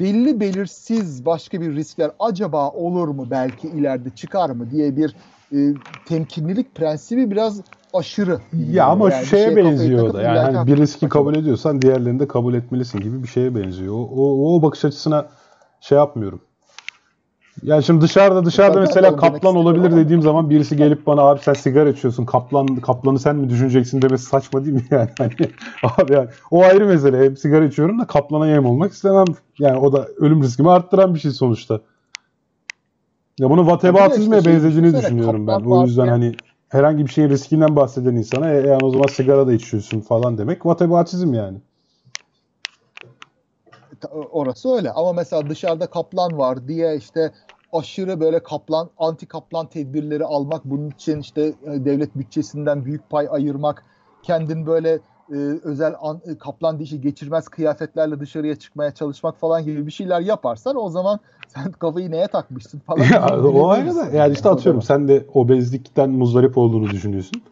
belli belirsiz başka bir riskler acaba olur mu belki ileride çıkar mı diye bir e, temkinlilik prensibi biraz aşırı. Ya ama yani şeye şey benziyor da. Yani hani bir riski kabul ediyorsan diğerlerini de kabul etmelisin gibi bir şeye benziyor. O, o, o bakış açısına şey yapmıyorum. Yani şimdi dışarıda dışarıda mesela kaplan olabilir dediğim zaman birisi gelip bana abi sen sigara içiyorsun kaplan kaplanı sen mi düşüneceksin demesi saçma değil mi [laughs] yani? Hani, abi yani o ayrı mesele. Hem sigara içiyorum da kaplana yem olmak istemem. Yani o da ölüm riskimi arttıran bir şey sonuçta. Ya bunu vatebatizme işte şey benzediğini düşünüyorum ben. O yüzden hani herhangi bir şeyin riskinden bahseden insana e, yani o zaman sigara da içiyorsun falan demek vatebatizm yani orası öyle. Ama mesela dışarıda kaplan var diye işte aşırı böyle kaplan, anti kaplan tedbirleri almak, bunun için işte e, devlet bütçesinden büyük pay ayırmak, kendin böyle e, özel an, e, kaplan dişi geçirmez kıyafetlerle dışarıya çıkmaya çalışmak falan gibi bir şeyler yaparsan o zaman [laughs] sen kafayı neye takmışsın falan. Ya, o ayrı da yani işte atıyorum sen de obezlikten muzdarip olduğunu düşünüyorsun.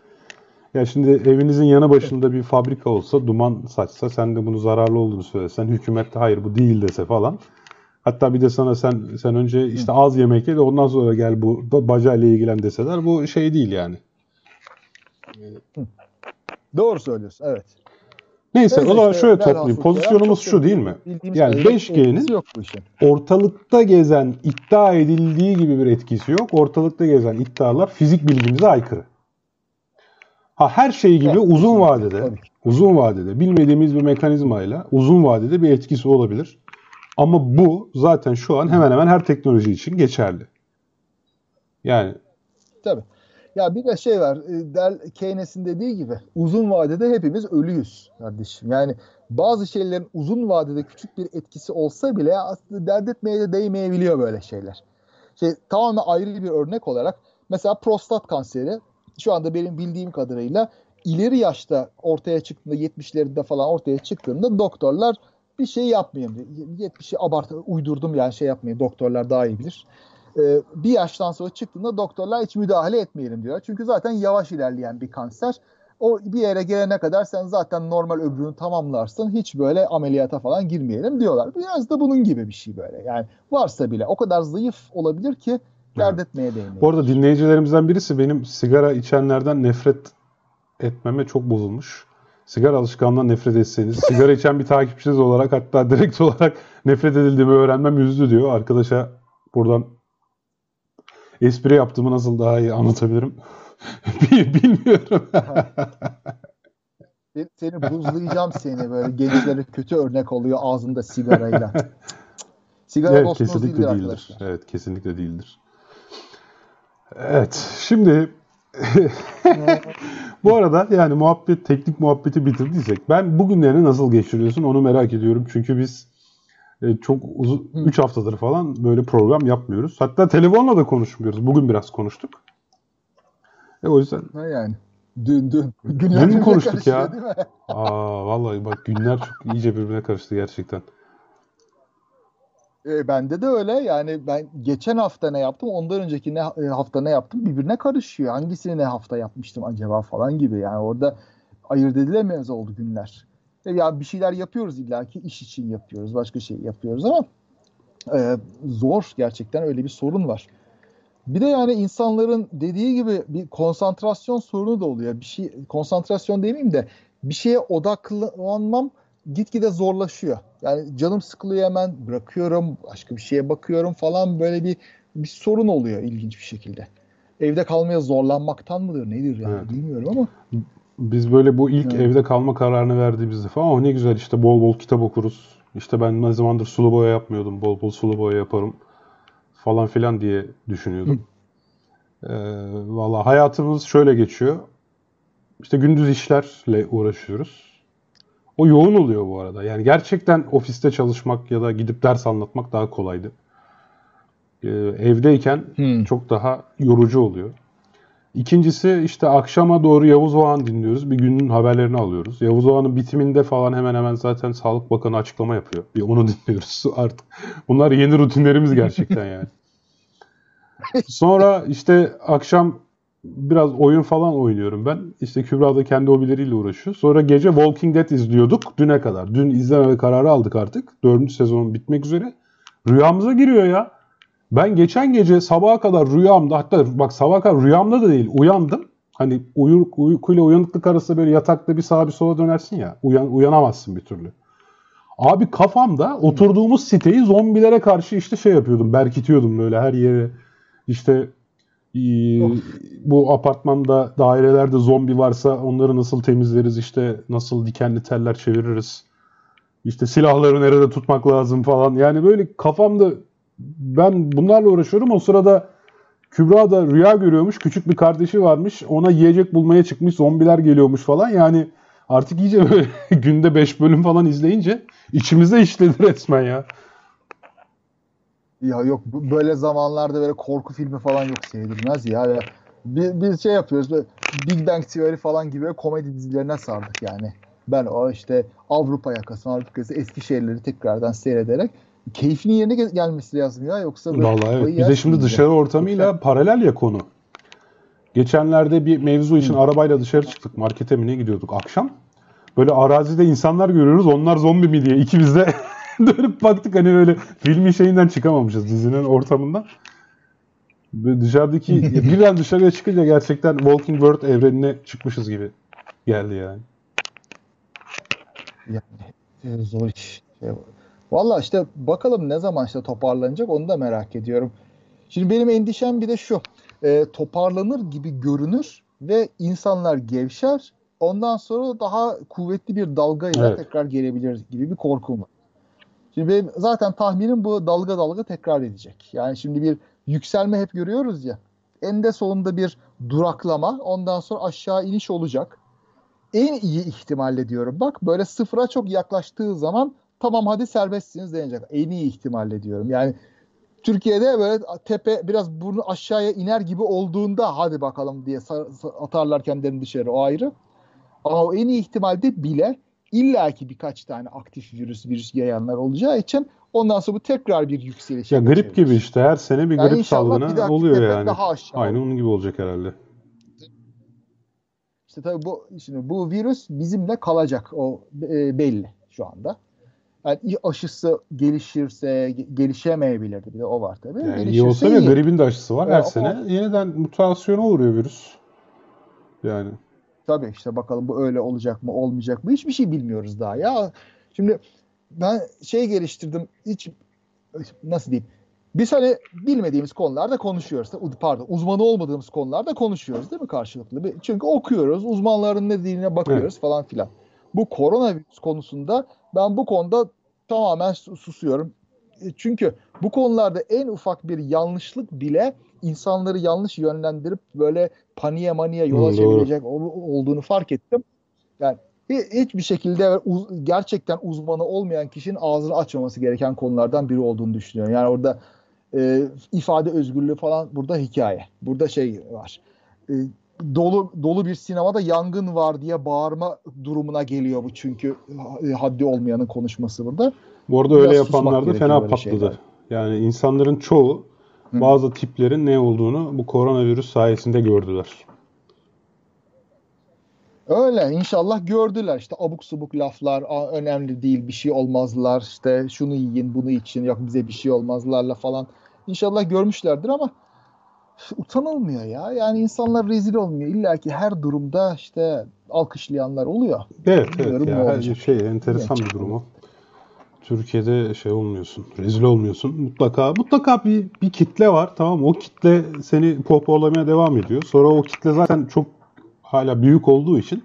Ya şimdi evinizin yanı başında bir fabrika olsa, duman saçsa, sen de bunu zararlı olduğunu söylesen, hükümet de hayır bu değil dese falan. Hatta bir de sana sen sen önce işte az yemek ye de ondan sonra gel bu bacayla ilgilen deseler bu şey değil yani. Doğru söylüyorsun evet. Neyse evet, o zaman işte, şöyle toplayayım. Pozisyonumuz şu değil mi? Yani 5G'nin ortalıkta gezen iddia edildiği gibi bir etkisi yok. Ortalıkta gezen iddialar fizik bilgimize aykırı. Ha her şey gibi evet, uzun vadede, uzun vadede bilmediğimiz bir mekanizmayla uzun vadede bir etkisi olabilir. Ama bu zaten şu an hemen hemen her teknoloji için geçerli. Yani Tabii. Ya bir de şey var. e, Del Keynes'in dediği gibi uzun vadede hepimiz ölüyüz kardeşim. Yani bazı şeylerin uzun vadede küçük bir etkisi olsa bile aslında dert etmeye de değmeyebiliyor böyle şeyler. Şey, tamamen ayrı bir örnek olarak mesela prostat kanseri şu anda benim bildiğim kadarıyla ileri yaşta ortaya çıktığında 70'lerinde falan ortaya çıktığında doktorlar bir şey yapmayayım diyor. 70'i abart uydurdum yani şey yapmayayım doktorlar daha iyi bilir. Ee, bir yaştan sonra çıktığında doktorlar hiç müdahale etmeyelim diyor. Çünkü zaten yavaş ilerleyen bir kanser. O bir yere gelene kadar sen zaten normal ömrünü tamamlarsın. Hiç böyle ameliyata falan girmeyelim diyorlar. Biraz da bunun gibi bir şey böyle. Yani varsa bile o kadar zayıf olabilir ki dert etmeye değmiyor. Bu arada dinleyicilerimizden birisi benim sigara içenlerden nefret etmeme çok bozulmuş. Sigara alışkanlığından nefret etseniz, sigara içen bir takipçiniz olarak hatta direkt olarak nefret edildiğimi öğrenmem üzdü diyor. Arkadaşa buradan espri yaptığımı nasıl daha iyi anlatabilirim [laughs] bilmiyorum. [laughs] seni buzlayacağım seni böyle gençlere kötü örnek oluyor ağzında sigarayla. Sigara evet, kesinlikle değildir, değildir. Arkadaşlar. Evet, kesinlikle değildir. Evet, şimdi [laughs] bu arada yani muhabbet, teknik muhabbeti bitirdiysek ben bugünlerini nasıl geçiriyorsun onu merak ediyorum. Çünkü biz e, çok uzun 3 haftadır falan böyle program yapmıyoruz. Hatta telefonla da konuşmuyoruz. Bugün biraz konuştuk. E o yüzden. Ha yani. Dün dün. Günler dün konuştuk ya. Aa vallahi bak günler çok iyice birbirine karıştı gerçekten. E, bende de öyle. Yani ben geçen hafta ne yaptım, ondan önceki ne e, hafta ne yaptım birbirine karışıyor. Hangisini ne hafta yapmıştım acaba falan gibi. Yani orada ayırt edilemez oldu günler. E, ya bir şeyler yapıyoruz illaki iş için yapıyoruz, başka şey yapıyoruz ama e, zor gerçekten öyle bir sorun var. Bir de yani insanların dediği gibi bir konsantrasyon sorunu da oluyor. Bir şey konsantrasyon demeyeyim de bir şeye odaklanmam gitgide zorlaşıyor. Yani canım sıkılıyor hemen bırakıyorum, başka bir şeye bakıyorum falan böyle bir bir sorun oluyor ilginç bir şekilde. Evde kalmaya zorlanmaktan mıdır nedir yani evet. bilmiyorum ama. Biz böyle bu ilk evet. evde kalma kararını verdiğimizde falan o ne güzel işte bol bol kitap okuruz. İşte ben ne zamandır sulu boya yapmıyordum. Bol bol sulu boya yaparım falan filan diye düşünüyordum. Ee, Valla hayatımız şöyle geçiyor. İşte gündüz işlerle uğraşıyoruz. O yoğun oluyor bu arada. Yani gerçekten ofiste çalışmak ya da gidip ders anlatmak daha kolaydı. Ee, evdeyken hmm. çok daha yorucu oluyor. İkincisi işte akşama doğru Yavuz Oğan dinliyoruz. Bir günün haberlerini alıyoruz. Yavuz Oğan'ın bitiminde falan hemen hemen zaten Sağlık Bakanı açıklama yapıyor. Bir onu [laughs] dinliyoruz artık. Bunlar yeni rutinlerimiz gerçekten yani. [laughs] Sonra işte akşam biraz oyun falan oynuyorum ben. İşte Kübra da kendi hobileriyle uğraşıyor. Sonra gece Walking Dead izliyorduk düne kadar. Dün izleme kararı aldık artık. Dördüncü sezonun bitmek üzere. Rüyamıza giriyor ya. Ben geçen gece sabaha kadar rüyamda hatta bak sabaha kadar rüyamda da değil uyandım. Hani uyur, uykuyla uyanıklık arasında böyle yatakta bir sağa bir sola dönersin ya. Uyan, uyanamazsın bir türlü. Abi kafamda oturduğumuz siteyi zombilere karşı işte şey yapıyordum. Berkitiyordum böyle her yere. İşte bu apartmanda dairelerde zombi varsa onları nasıl temizleriz işte nasıl dikenli teller çeviririz. İşte silahları nerede tutmak lazım falan. Yani böyle kafamda ben bunlarla uğraşıyorum. O sırada Kübra da rüya görüyormuş. Küçük bir kardeşi varmış. Ona yiyecek bulmaya çıkmış. Zombiler geliyormuş falan. Yani artık iyice böyle [laughs] günde 5 bölüm falan izleyince içimize işledi resmen ya. Ya yok böyle zamanlarda böyle korku filmi falan yok seyredilmez ya. ya biz, biz şey yapıyoruz böyle Big Bang Theory falan gibi komedi dizilerine sardık yani. Ben o işte Avrupa yakası, Avrupa yakası eski şeyleri tekrardan seyrederek keyfinin yerine gelmesi lazım ya yoksa böyle Vallahi evet. Bir de şimdi dışarı ortamıyla Yoksa... paralel ya konu. Geçenlerde bir mevzu için Hı. arabayla dışarı çıktık. Markete mi ne gidiyorduk akşam. Böyle arazide insanlar görüyoruz. Onlar zombi mi diye. İkimiz de [laughs] [laughs] dönüp baktık hani böyle filmin şeyinden çıkamamışız dizinin ortamından. Ve dışarıdaki [laughs] birden dışarıya çıkınca gerçekten Walking World evrenine çıkmışız gibi geldi yani. Yani zor iş. Şey, Valla işte bakalım ne zaman işte toparlanacak onu da merak ediyorum. Şimdi benim endişem bir de şu. E, toparlanır gibi görünür ve insanlar gevşer. Ondan sonra daha kuvvetli bir dalga ile evet. tekrar gelebilir gibi bir korkum var. Şimdi benim zaten tahminim bu dalga dalga tekrar edecek. Yani şimdi bir yükselme hep görüyoruz ya. Eninde sonunda bir duraklama. Ondan sonra aşağı iniş olacak. En iyi ihtimalle diyorum. Bak böyle sıfıra çok yaklaştığı zaman tamam hadi serbestsiniz denecek. En iyi ihtimalle diyorum. Yani Türkiye'de böyle tepe biraz burnu aşağıya iner gibi olduğunda hadi bakalım diye atarlar kendilerini dışarı o ayrı. Ama o en iyi ihtimalde bile illaki birkaç tane aktif virüs virüs yayanlar olacağı için ondan sonra bu tekrar bir yükseliş. Ya grip gibi işte her sene bir yani grip salgını oluyor yani. Daha aşağı Aynı onun gibi olacak herhalde. İşte tabii bu şimdi bu virüs bizimle kalacak o e, belli şu anda. Yani aşısı gelişirse gelişemeyebilirdi. Bir de o var tabii. Yani iyi olsa bile gripin de aşısı var. Her yani sene o... yeniden mutasyona uğruyor virüs. Yani. Tabii işte bakalım bu öyle olacak mı olmayacak mı hiçbir şey bilmiyoruz daha ya. Şimdi ben şey geliştirdim hiç nasıl diyeyim biz hani bilmediğimiz konularda konuşuyoruz. Pardon uzmanı olmadığımız konularda konuşuyoruz değil mi karşılıklı? Çünkü okuyoruz uzmanların ne dediğine bakıyoruz evet. falan filan. Bu koronavirüs konusunda ben bu konuda tamamen susuyorum. E, çünkü bu konularda en ufak bir yanlışlık bile insanları yanlış yönlendirip böyle paniğe maniye yola hmm, çevirecek olduğunu fark ettim. Yani hiçbir şekilde gerçekten uzmanı olmayan kişinin ağzını açmaması gereken konulardan biri olduğunu düşünüyorum. Yani orada e, ifade özgürlüğü falan burada hikaye. Burada şey var. E, dolu dolu bir sinemada yangın var diye bağırma durumuna geliyor bu çünkü e, haddi olmayanın konuşması burada. Bu arada öyle yapanlar da fena patladı. Şeyler. Yani insanların çoğu Hı. bazı tiplerin ne olduğunu bu koronavirüs sayesinde gördüler. Öyle inşallah gördüler işte abuk subuk laflar önemli değil bir şey olmazlar işte şunu yiyin bunu için yok bize bir şey olmazlarla falan inşallah görmüşlerdir ama utanılmıyor ya. Yani insanlar rezil olmuyor. İlla ki her durumda işte alkışlayanlar oluyor. Evet, evet. Ya, her şey enteresan bir durum o. Türkiye'de şey olmuyorsun, rezil olmuyorsun. Mutlaka mutlaka bir, bir kitle var. Tamam O kitle seni pohpohlamaya devam ediyor. Sonra o kitle zaten çok hala büyük olduğu için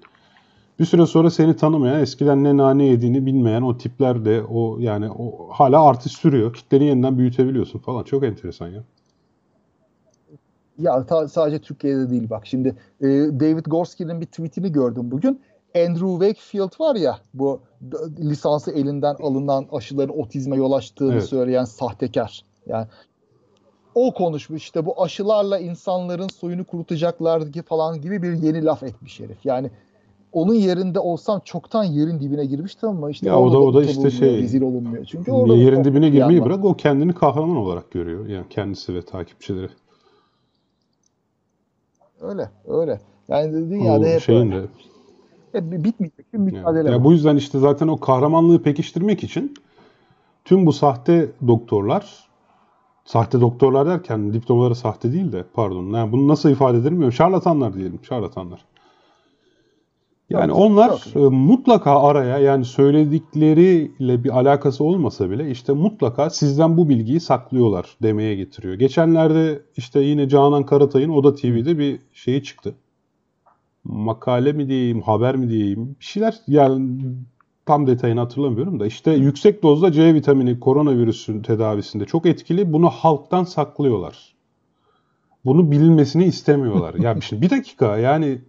bir süre sonra seni tanımayan, eskiden ne nane yediğini bilmeyen o tipler de o yani o hala artış sürüyor. Kitleni yeniden büyütebiliyorsun falan. Çok enteresan ya. Ya ta, sadece Türkiye'de değil bak. Şimdi e, David Gorski'nin bir tweetini gördüm bugün. Andrew Wakefield var ya bu lisansı elinden alınan aşıların otizme yol açtığını evet. söyleyen sahtekar. Yani o konuşmuş işte bu aşılarla insanların soyunu kurutacaklar falan gibi bir yeni laf etmiş herif. Yani onun yerinde olsam çoktan yerin dibine girmiştim ama işte ya o da o da işte şey rezil olunmuyor. Çünkü orada yerin dibine girmeyi bırak o kendini kahraman olarak görüyor. Yani kendisi ve takipçileri. Öyle, öyle. Yani dünyada hep şeyin öyle. De, hep bitmeyecek bir mücadele yani, ya bu yüzden işte zaten o kahramanlığı pekiştirmek için tüm bu sahte doktorlar sahte doktorlar derken diplomaları sahte değil de pardon. Yani bunu nasıl ifade ederim Şarlatanlar diyelim. Şarlatanlar. Yani onlar e, mutlaka araya yani söyledikleriyle bir alakası olmasa bile işte mutlaka sizden bu bilgiyi saklıyorlar demeye getiriyor. Geçenlerde işte yine Canan Karatay'ın Oda TV'de bir şeyi çıktı. Makale mi diyeyim, haber mi diyeyim bir şeyler yani tam detayını hatırlamıyorum da işte yüksek dozda C vitamini koronavirüsün tedavisinde çok etkili. Bunu halktan saklıyorlar. Bunu bilinmesini istemiyorlar. ya şimdi bir dakika yani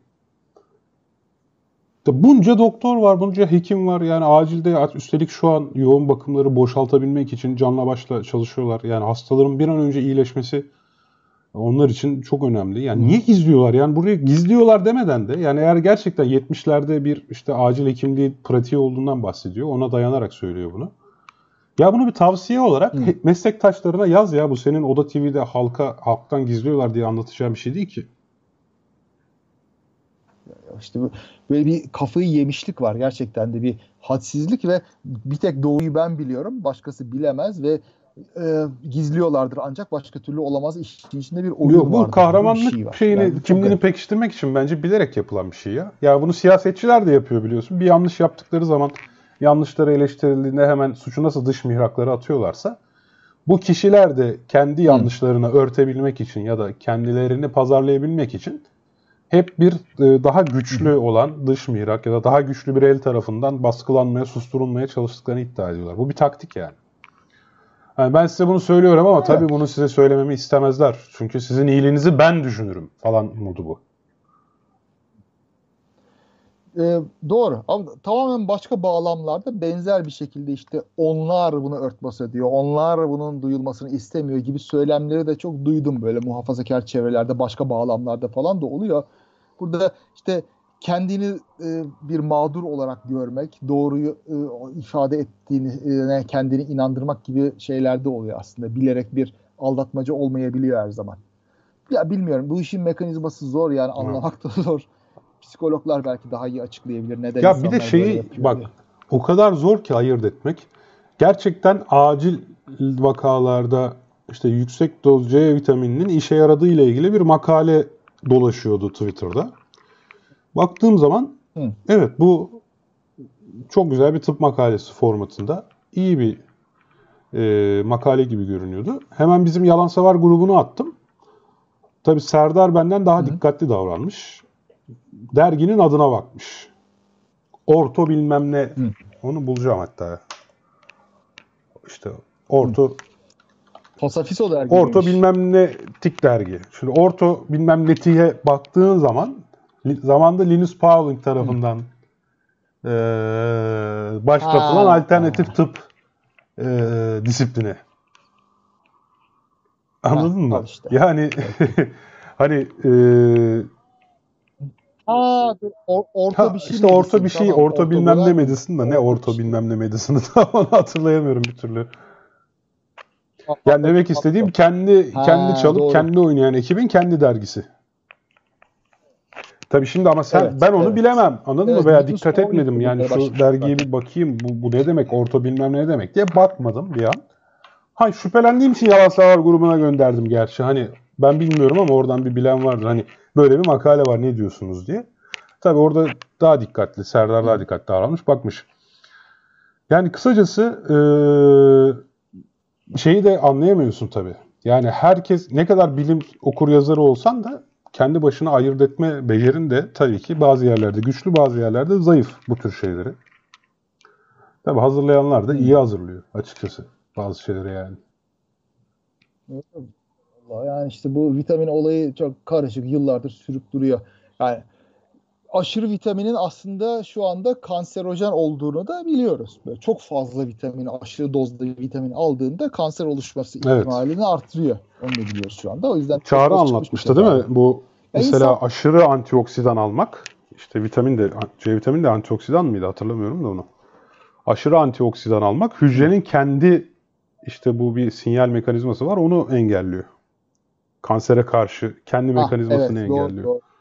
Bunca doktor var, bunca hekim var. Yani acilde üstelik şu an yoğun bakımları boşaltabilmek için canla başla çalışıyorlar. Yani hastaların bir an önce iyileşmesi onlar için çok önemli. Yani niye gizliyorlar? Yani buraya gizliyorlar demeden de yani eğer gerçekten 70'lerde bir işte acil hekimliği pratiği olduğundan bahsediyor. Ona dayanarak söylüyor bunu. Ya bunu bir tavsiye olarak Hı. meslektaşlarına yaz ya bu senin Oda TV'de halka halktan gizliyorlar diye anlatacağım bir şey değil ki. İşte böyle bir kafayı yemişlik var gerçekten de bir hadsizlik ve bir tek doğruyu ben biliyorum başkası bilemez ve e, gizliyorlardır ancak başka türlü olamaz işin içinde bir oyun Yok, bu kahramanlık şey şeyini yani kimliğini pekiştirmek için bence bilerek yapılan bir şey ya. Ya bunu siyasetçiler de yapıyor biliyorsun. Bir yanlış yaptıkları zaman yanlışları eleştirildiğinde hemen suçu nasıl dış mihrakları atıyorlarsa bu kişiler de kendi yanlışlarını Hı. örtebilmek için ya da kendilerini pazarlayabilmek için hep bir e, daha güçlü olan dış mihrak ya da daha güçlü bir el tarafından baskılanmaya, susturulmaya çalıştıklarını iddia ediyorlar. Bu bir taktik yani. Yani ben size bunu söylüyorum ama evet. tabii bunu size söylememi istemezler. Çünkü sizin iyiliğinizi ben düşünürüm falan modu bu. Ee, doğru. Ama tamamen başka bağlamlarda benzer bir şekilde işte onlar bunu örtbas ediyor. Onlar bunun duyulmasını istemiyor gibi söylemleri de çok duydum böyle muhafazakar çevrelerde başka bağlamlarda falan da oluyor. Burada işte kendini e, bir mağdur olarak görmek, doğruyu e, ifade ettiğini, e, kendini inandırmak gibi şeyler de oluyor aslında. Bilerek bir aldatmacı olmayabiliyor her zaman. Ya bilmiyorum bu işin mekanizması zor yani anlamak da zor. Psikologlar belki daha iyi açıklayabilir neden Ya bir de şeyi bak diye. o kadar zor ki ayırt etmek. Gerçekten acil vakalarda işte yüksek doz C vitamininin işe yaradığı ile ilgili bir makale dolaşıyordu Twitter'da. Baktığım zaman Hı. evet bu çok güzel bir tıp makalesi formatında iyi bir e, makale gibi görünüyordu. Hemen bizim Yalan Savar grubunu attım. Tabi Serdar benden daha Hı. dikkatli davranmış. Derginin adına bakmış. Orto bilmem ne. Hı. Onu bulacağım hatta. İşte Orto Pasafiso dergi. Orto bilmem ne tik dergi. Şimdi Orto bilmem ne tiye baktığın zaman zamanda Linus Pauling tarafından e, başlatılan ha. alternatif tıp e, disiplini. Anladın ha, mı? Işte. Yani [laughs] hani e, Aa, or, orta bir şey. İşte orta bir şey, tamam, orta, orta bilmem ne medisin da ne orta şey. bilmem ne medisini [laughs] tam onu hatırlayamıyorum bir türlü. Yani demek istediğim kendi kendi çalıp doğru. kendi oynayan ekibin kendi dergisi. Tabii şimdi ama sen evet, ben onu evet. bilemem. Anladın evet, mı? Veya dikkat etmedim. Yani şu dergiye bir bakayım. Bu, bu ne demek? Orta bilmem ne demek diye bakmadım bir an. Hay şüphelendiğim için Yalan Savar grubuna gönderdim gerçi. Hani ben bilmiyorum ama oradan bir bilen vardır. Hani böyle bir makale var ne diyorsunuz diye. Tabii orada daha dikkatli. Serdar daha dikkatli davranmış. Bakmış. Yani kısacası ee, şeyi de anlayamıyorsun tabii. Yani herkes ne kadar bilim okur yazarı olsan da kendi başına ayırt etme becerin de tabii ki bazı yerlerde güçlü bazı yerlerde zayıf bu tür şeyleri. Tabii hazırlayanlar da iyi hazırlıyor açıkçası bazı şeyleri yani. Yani işte bu vitamin olayı çok karışık yıllardır sürüp duruyor. Yani aşırı vitaminin aslında şu anda kanserojen olduğunu da biliyoruz. Böyle çok fazla vitamin, aşırı dozda vitamin aldığında kanser oluşması ihtimalini evet. artırıyor. Onu da biliyoruz şu anda. O yüzden Çağrı anlatmıştı değil mi? Bu mesela insan... aşırı antioksidan almak, işte vitamin de C vitamini de antioksidan mıydı hatırlamıyorum da onu. Aşırı antioksidan almak hücrenin kendi işte bu bir sinyal mekanizması var onu engelliyor. Kansere karşı kendi ah, mekanizmasını evet, engelliyor. Doğru, doğru.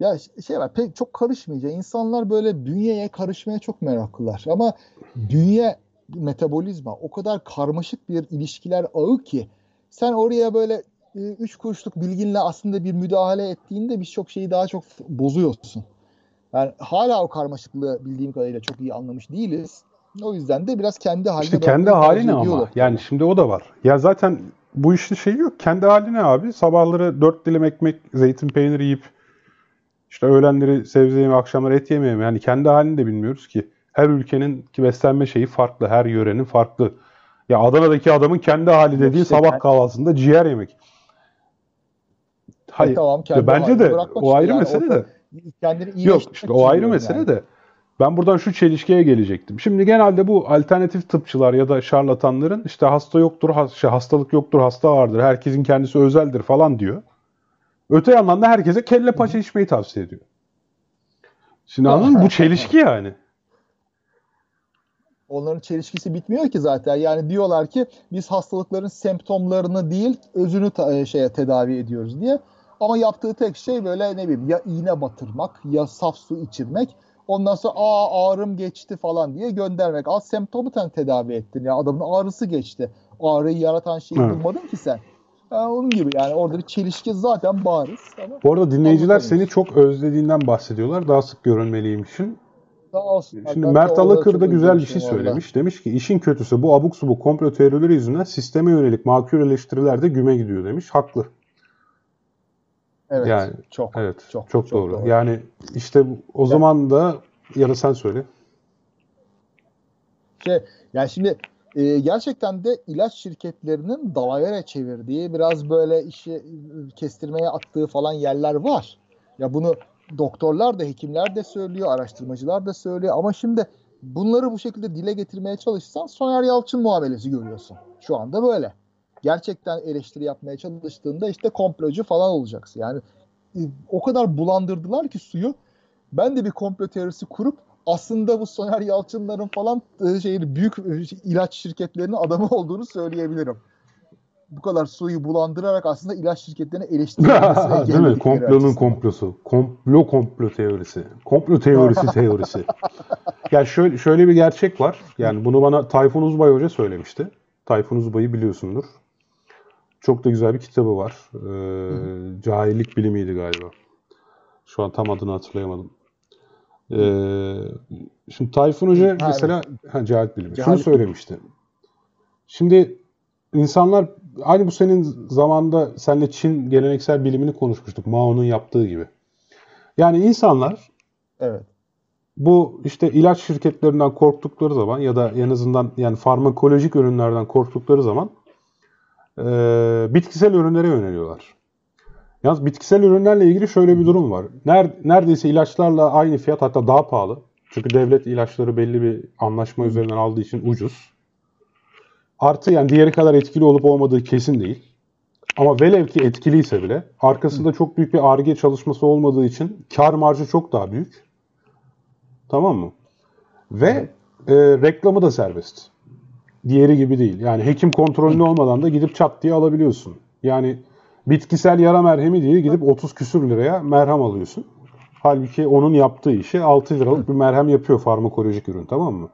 Ya şey var pek çok karışmayacak. İnsanlar böyle bünyeye karışmaya çok meraklılar. Ama bünye metabolizma o kadar karmaşık bir ilişkiler ağı ki sen oraya böyle e, üç kuruşluk bilginle aslında bir müdahale ettiğinde birçok şeyi daha çok bozuyorsun. Yani hala o karmaşıklığı bildiğim kadarıyla çok iyi anlamış değiliz. O yüzden de biraz kendi haline İşte kendi haline ama. Yani şimdi o da var. Ya zaten bu işin şeyi yok. Kendi haline abi. Sabahları dört dilim ekmek, zeytin peyniri yiyip işte öğlenleri sebze yeme, akşamları et yemeyeyim. Yani kendi halini de bilmiyoruz ki. Her ülkenin ki beslenme şeyi farklı. Her yörenin farklı. Ya Adana'daki adamın kendi hali dediği işte sabah kahvaltısında ciğer yemek. Hayır. E tamam, kendi bence de o ayrı yani mesele de. Kendini iyi Yok işte o ayrı mesele yani. de. Ben buradan şu çelişkiye gelecektim. Şimdi genelde bu alternatif tıpçılar ya da şarlatanların işte hasta yoktur, şey, hastalık yoktur, hasta vardır, herkesin kendisi özeldir falan diyor. Öte yandan da herkese kelle paça içmeyi tavsiye ediyor. Şimdi anladın mı? Bu çelişki yani. Onların çelişkisi bitmiyor ki zaten. Yani diyorlar ki biz hastalıkların semptomlarını değil özünü ta- e, şeye tedavi ediyoruz diye. Ama yaptığı tek şey böyle ne bileyim ya iğne batırmak ya saf su içirmek. Ondan sonra aa ağrım geçti falan diye göndermek. Az semptomu sen tedavi ettin ya adamın ağrısı geçti. Ağrıyı yaratan şeyi evet. bulmadın ki sen. Yani onun gibi yani orada bir çelişki zaten bariz. Ama Bu arada dinleyiciler seni çok özlediğinden bahsediyorlar. Daha sık görünmeliymişsin. Daha olsun. Şimdi ben Mert Alakır da güzel bir şey söylemiş. Orada. Demiş ki işin kötüsü bu abuk subuk komplo teorileri yüzünden sisteme yönelik makul eleştiriler de güme gidiyor demiş. Haklı. Evet. Yani çok evet, çok, çok, çok doğru. doğru. Yani işte o zaman da ya da sen söyle. Şey, yani şimdi e, gerçekten de ilaç şirketlerinin dalavere çevirdiği biraz böyle işi kestirmeye attığı falan yerler var. Ya bunu doktorlar da hekimler de söylüyor, araştırmacılar da söylüyor ama şimdi bunları bu şekilde dile getirmeye çalışsan Soner Yalçın muamelesi görüyorsun. Şu anda böyle. Gerçekten eleştiri yapmaya çalıştığında işte komplocu falan olacaksın. Yani e, o kadar bulandırdılar ki suyu. Ben de bir komplo teorisi kurup aslında bu Soner Yalçınların falan e, şeyi büyük e, ilaç şirketlerinin adamı olduğunu söyleyebilirim. Bu kadar suyu bulandırarak aslında ilaç şirketlerine eleştirilmesine [laughs] Değil mi? Komplonun komplosu. Komplo komplo teorisi. Komplo teorisi [laughs] teorisi. ya şöyle, şöyle bir gerçek var. Yani bunu bana Tayfun Uzbay Hoca söylemişti. Tayfun Uzbay'ı biliyorsundur. Çok da güzel bir kitabı var. Ee, cahillik bilimiydi galiba. Şu an tam adını hatırlayamadım. Ee, şimdi Tayfun Hoca ha, mesela ha, cehalet bilimi. Cehalet Şunu söylemişti. Şimdi insanlar aynı bu senin zamanda seninle Çin geleneksel bilimini konuşmuştuk. Mao'nun yaptığı gibi. Yani insanlar evet. bu işte ilaç şirketlerinden korktukları zaman ya da en azından yani farmakolojik ürünlerden korktukları zaman e, bitkisel ürünlere yöneliyorlar. Yalnız bitkisel ürünlerle ilgili şöyle bir durum var. neredeyse ilaçlarla aynı fiyat hatta daha pahalı. Çünkü devlet ilaçları belli bir anlaşma üzerinden aldığı için ucuz. Artı yani diğeri kadar etkili olup olmadığı kesin değil. Ama velev ki etkiliyse bile arkasında çok büyük bir ARGE çalışması olmadığı için kar marjı çok daha büyük. Tamam mı? Ve e, reklamı da serbest. Diğeri gibi değil. Yani hekim kontrolünde olmadan da gidip çat diye alabiliyorsun. Yani bitkisel yara merhemi diye gidip 30 küsür liraya merhem alıyorsun. Halbuki onun yaptığı işi 6 liralık bir merhem yapıyor farmakolojik ürün tamam mı?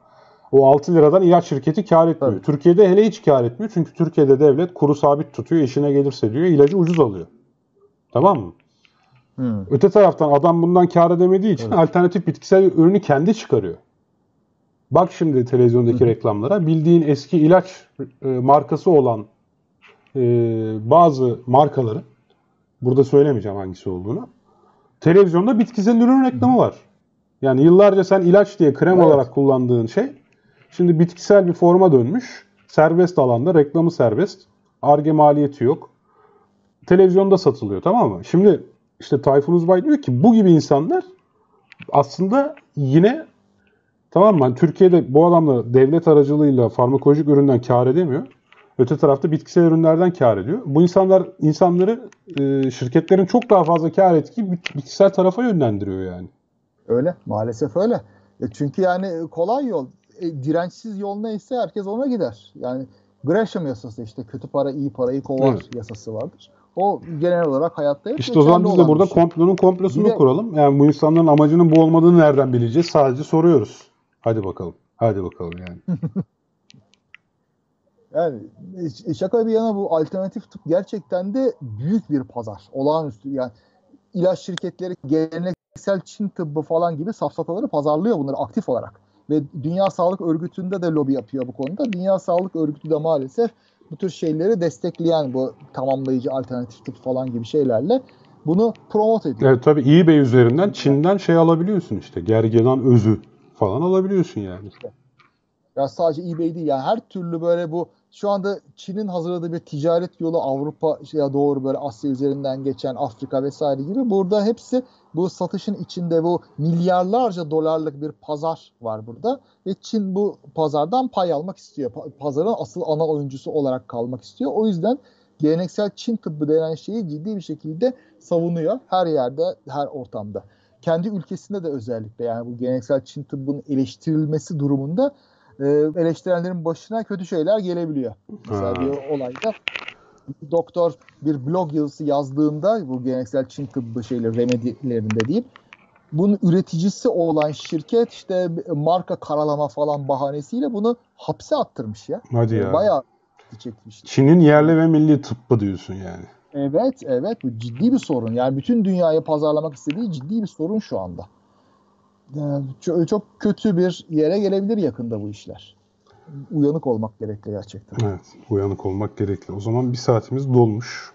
O 6 liradan ilaç şirketi kar etmiyor. Evet. Türkiye'de hele hiç kar etmiyor. Çünkü Türkiye'de devlet kuru sabit tutuyor. işine gelirse diyor ilacı ucuz alıyor. Tamam mı? Hmm. Öte taraftan adam bundan kar edemediği için evet. alternatif bitkisel ürünü kendi çıkarıyor. Bak şimdi televizyondaki hmm. reklamlara. Bildiğin eski ilaç e, markası olan e, bazı markaları burada söylemeyeceğim hangisi olduğunu. Televizyonda bitkisel ürün reklamı var. Yani yıllarca sen ilaç diye krem evet. olarak kullandığın şey Şimdi bitkisel bir forma dönmüş. Serbest alanda reklamı serbest. Arge maliyeti yok. Televizyonda satılıyor tamam mı? Şimdi işte Tayfun Uzbay diyor ki bu gibi insanlar aslında yine tamam mı? Yani Türkiye'de bu adamla devlet aracılığıyla farmakolojik üründen kar edemiyor. Öte tarafta bitkisel ürünlerden kar ediyor. Bu insanlar insanları e, şirketlerin çok daha fazla kar ettiği bitkisel tarafa yönlendiriyor yani. Öyle maalesef öyle. E çünkü yani kolay yol e, dirençsiz yol neyse herkes ona gider. Yani Gresham yasası işte kötü para iyi parayı kovar evet. yasası vardır. O genel olarak hayatta hep İşte o zaman biz de burada şey. komplonun komplosunu de, kuralım. Yani bu insanların amacının bu olmadığını nereden bileceğiz? Sadece soruyoruz. Hadi bakalım. Hadi bakalım yani. [laughs] yani şaka bir yana bu alternatif tıp gerçekten de büyük bir pazar. Olağanüstü yani ilaç şirketleri geleneksel Çin tıbbı falan gibi safsataları pazarlıyor bunları aktif olarak ve Dünya Sağlık Örgütü'nde de lobi yapıyor bu konuda. Dünya Sağlık Örgütü de maalesef bu tür şeyleri destekleyen bu tamamlayıcı alternatif tıp falan gibi şeylerle bunu promote ediyor. Evet tabii eBay üzerinden Çin'den şey alabiliyorsun işte. Gergedan özü falan alabiliyorsun yani. İşte. Ya sadece eBay değil yani her türlü böyle bu şu anda Çin'in hazırladığı bir ticaret yolu Avrupa ya doğru böyle Asya üzerinden geçen Afrika vesaire gibi burada hepsi bu satışın içinde bu milyarlarca dolarlık bir pazar var burada ve Çin bu pazardan pay almak istiyor. Pazarın asıl ana oyuncusu olarak kalmak istiyor. O yüzden geleneksel Çin tıbbı denen şeyi ciddi bir şekilde savunuyor her yerde, her ortamda. Kendi ülkesinde de özellikle yani bu geleneksel Çin tıbbının eleştirilmesi durumunda e, eleştirenlerin başına kötü şeyler gelebiliyor. Mesela ha. bir olayda doktor bir blog yazısı yazdığında bu geleneksel Çin tıbbı şeyleri remedilerinde diyeyim bunun üreticisi olan şirket işte marka karalama falan bahanesiyle bunu hapse attırmış ya. Hadi ya. Bayağı çekmiş. Çin'in yerli ve milli tıbbı diyorsun yani. Evet, evet. Bu ciddi bir sorun. Yani bütün dünyaya pazarlamak istediği ciddi bir sorun şu anda. Çok, çok kötü bir yere gelebilir yakında bu işler. Uyanık olmak gerekli gerçekten. Evet, uyanık olmak gerekli. O zaman bir saatimiz dolmuş.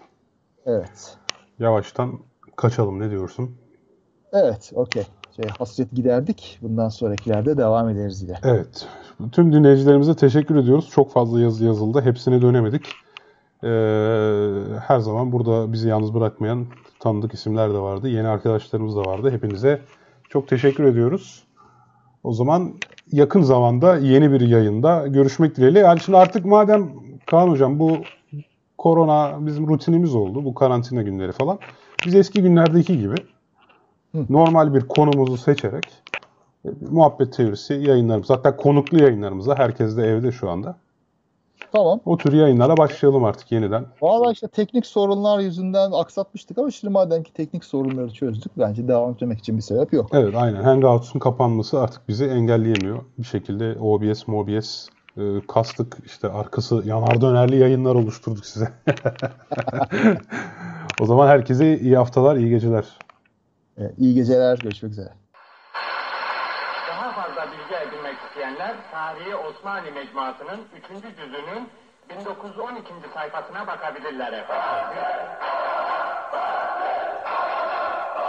Evet. Yavaştan kaçalım ne diyorsun? Evet, okey. şey hasret giderdik. Bundan sonrakilerde devam ederiz yine. Evet. Tüm dinleyicilerimize teşekkür ediyoruz. Çok fazla yazı yazıldı. Hepsine dönemedik. Ee, her zaman burada bizi yalnız bırakmayan tanıdık isimler de vardı. Yeni arkadaşlarımız da vardı. Hepinize çok teşekkür ediyoruz. O zaman yakın zamanda yeni bir yayında görüşmek dileğiyle. Yani şimdi artık madem Kaan Hocam bu korona bizim rutinimiz oldu. Bu karantina günleri falan. Biz eski günlerdeki gibi normal bir konumuzu seçerek e, muhabbet teorisi yayınlarımız hatta konuklu yayınlarımıza herkes de evde şu anda. Tamam. O tür yayınlara başlayalım artık yeniden. Valla işte teknik sorunlar yüzünden aksatmıştık ama şimdi madem ki teknik sorunları çözdük bence devam etmek için bir sebep yok. Evet aynen. Hangouts'un kapanması artık bizi engelleyemiyor. Bir şekilde OBS, MOBS e, kastık. işte arkası yanar dönerli yayınlar oluşturduk size. [laughs] o zaman herkese iyi haftalar, iyi geceler. Ee, iyi geceler. Görüşmek üzere. Daha fazla bilgi edinmek isteyenler Tarihi Osmani Mecmuası'nın 3. cüzünün 1912. sayfasına bakabilirler efendim.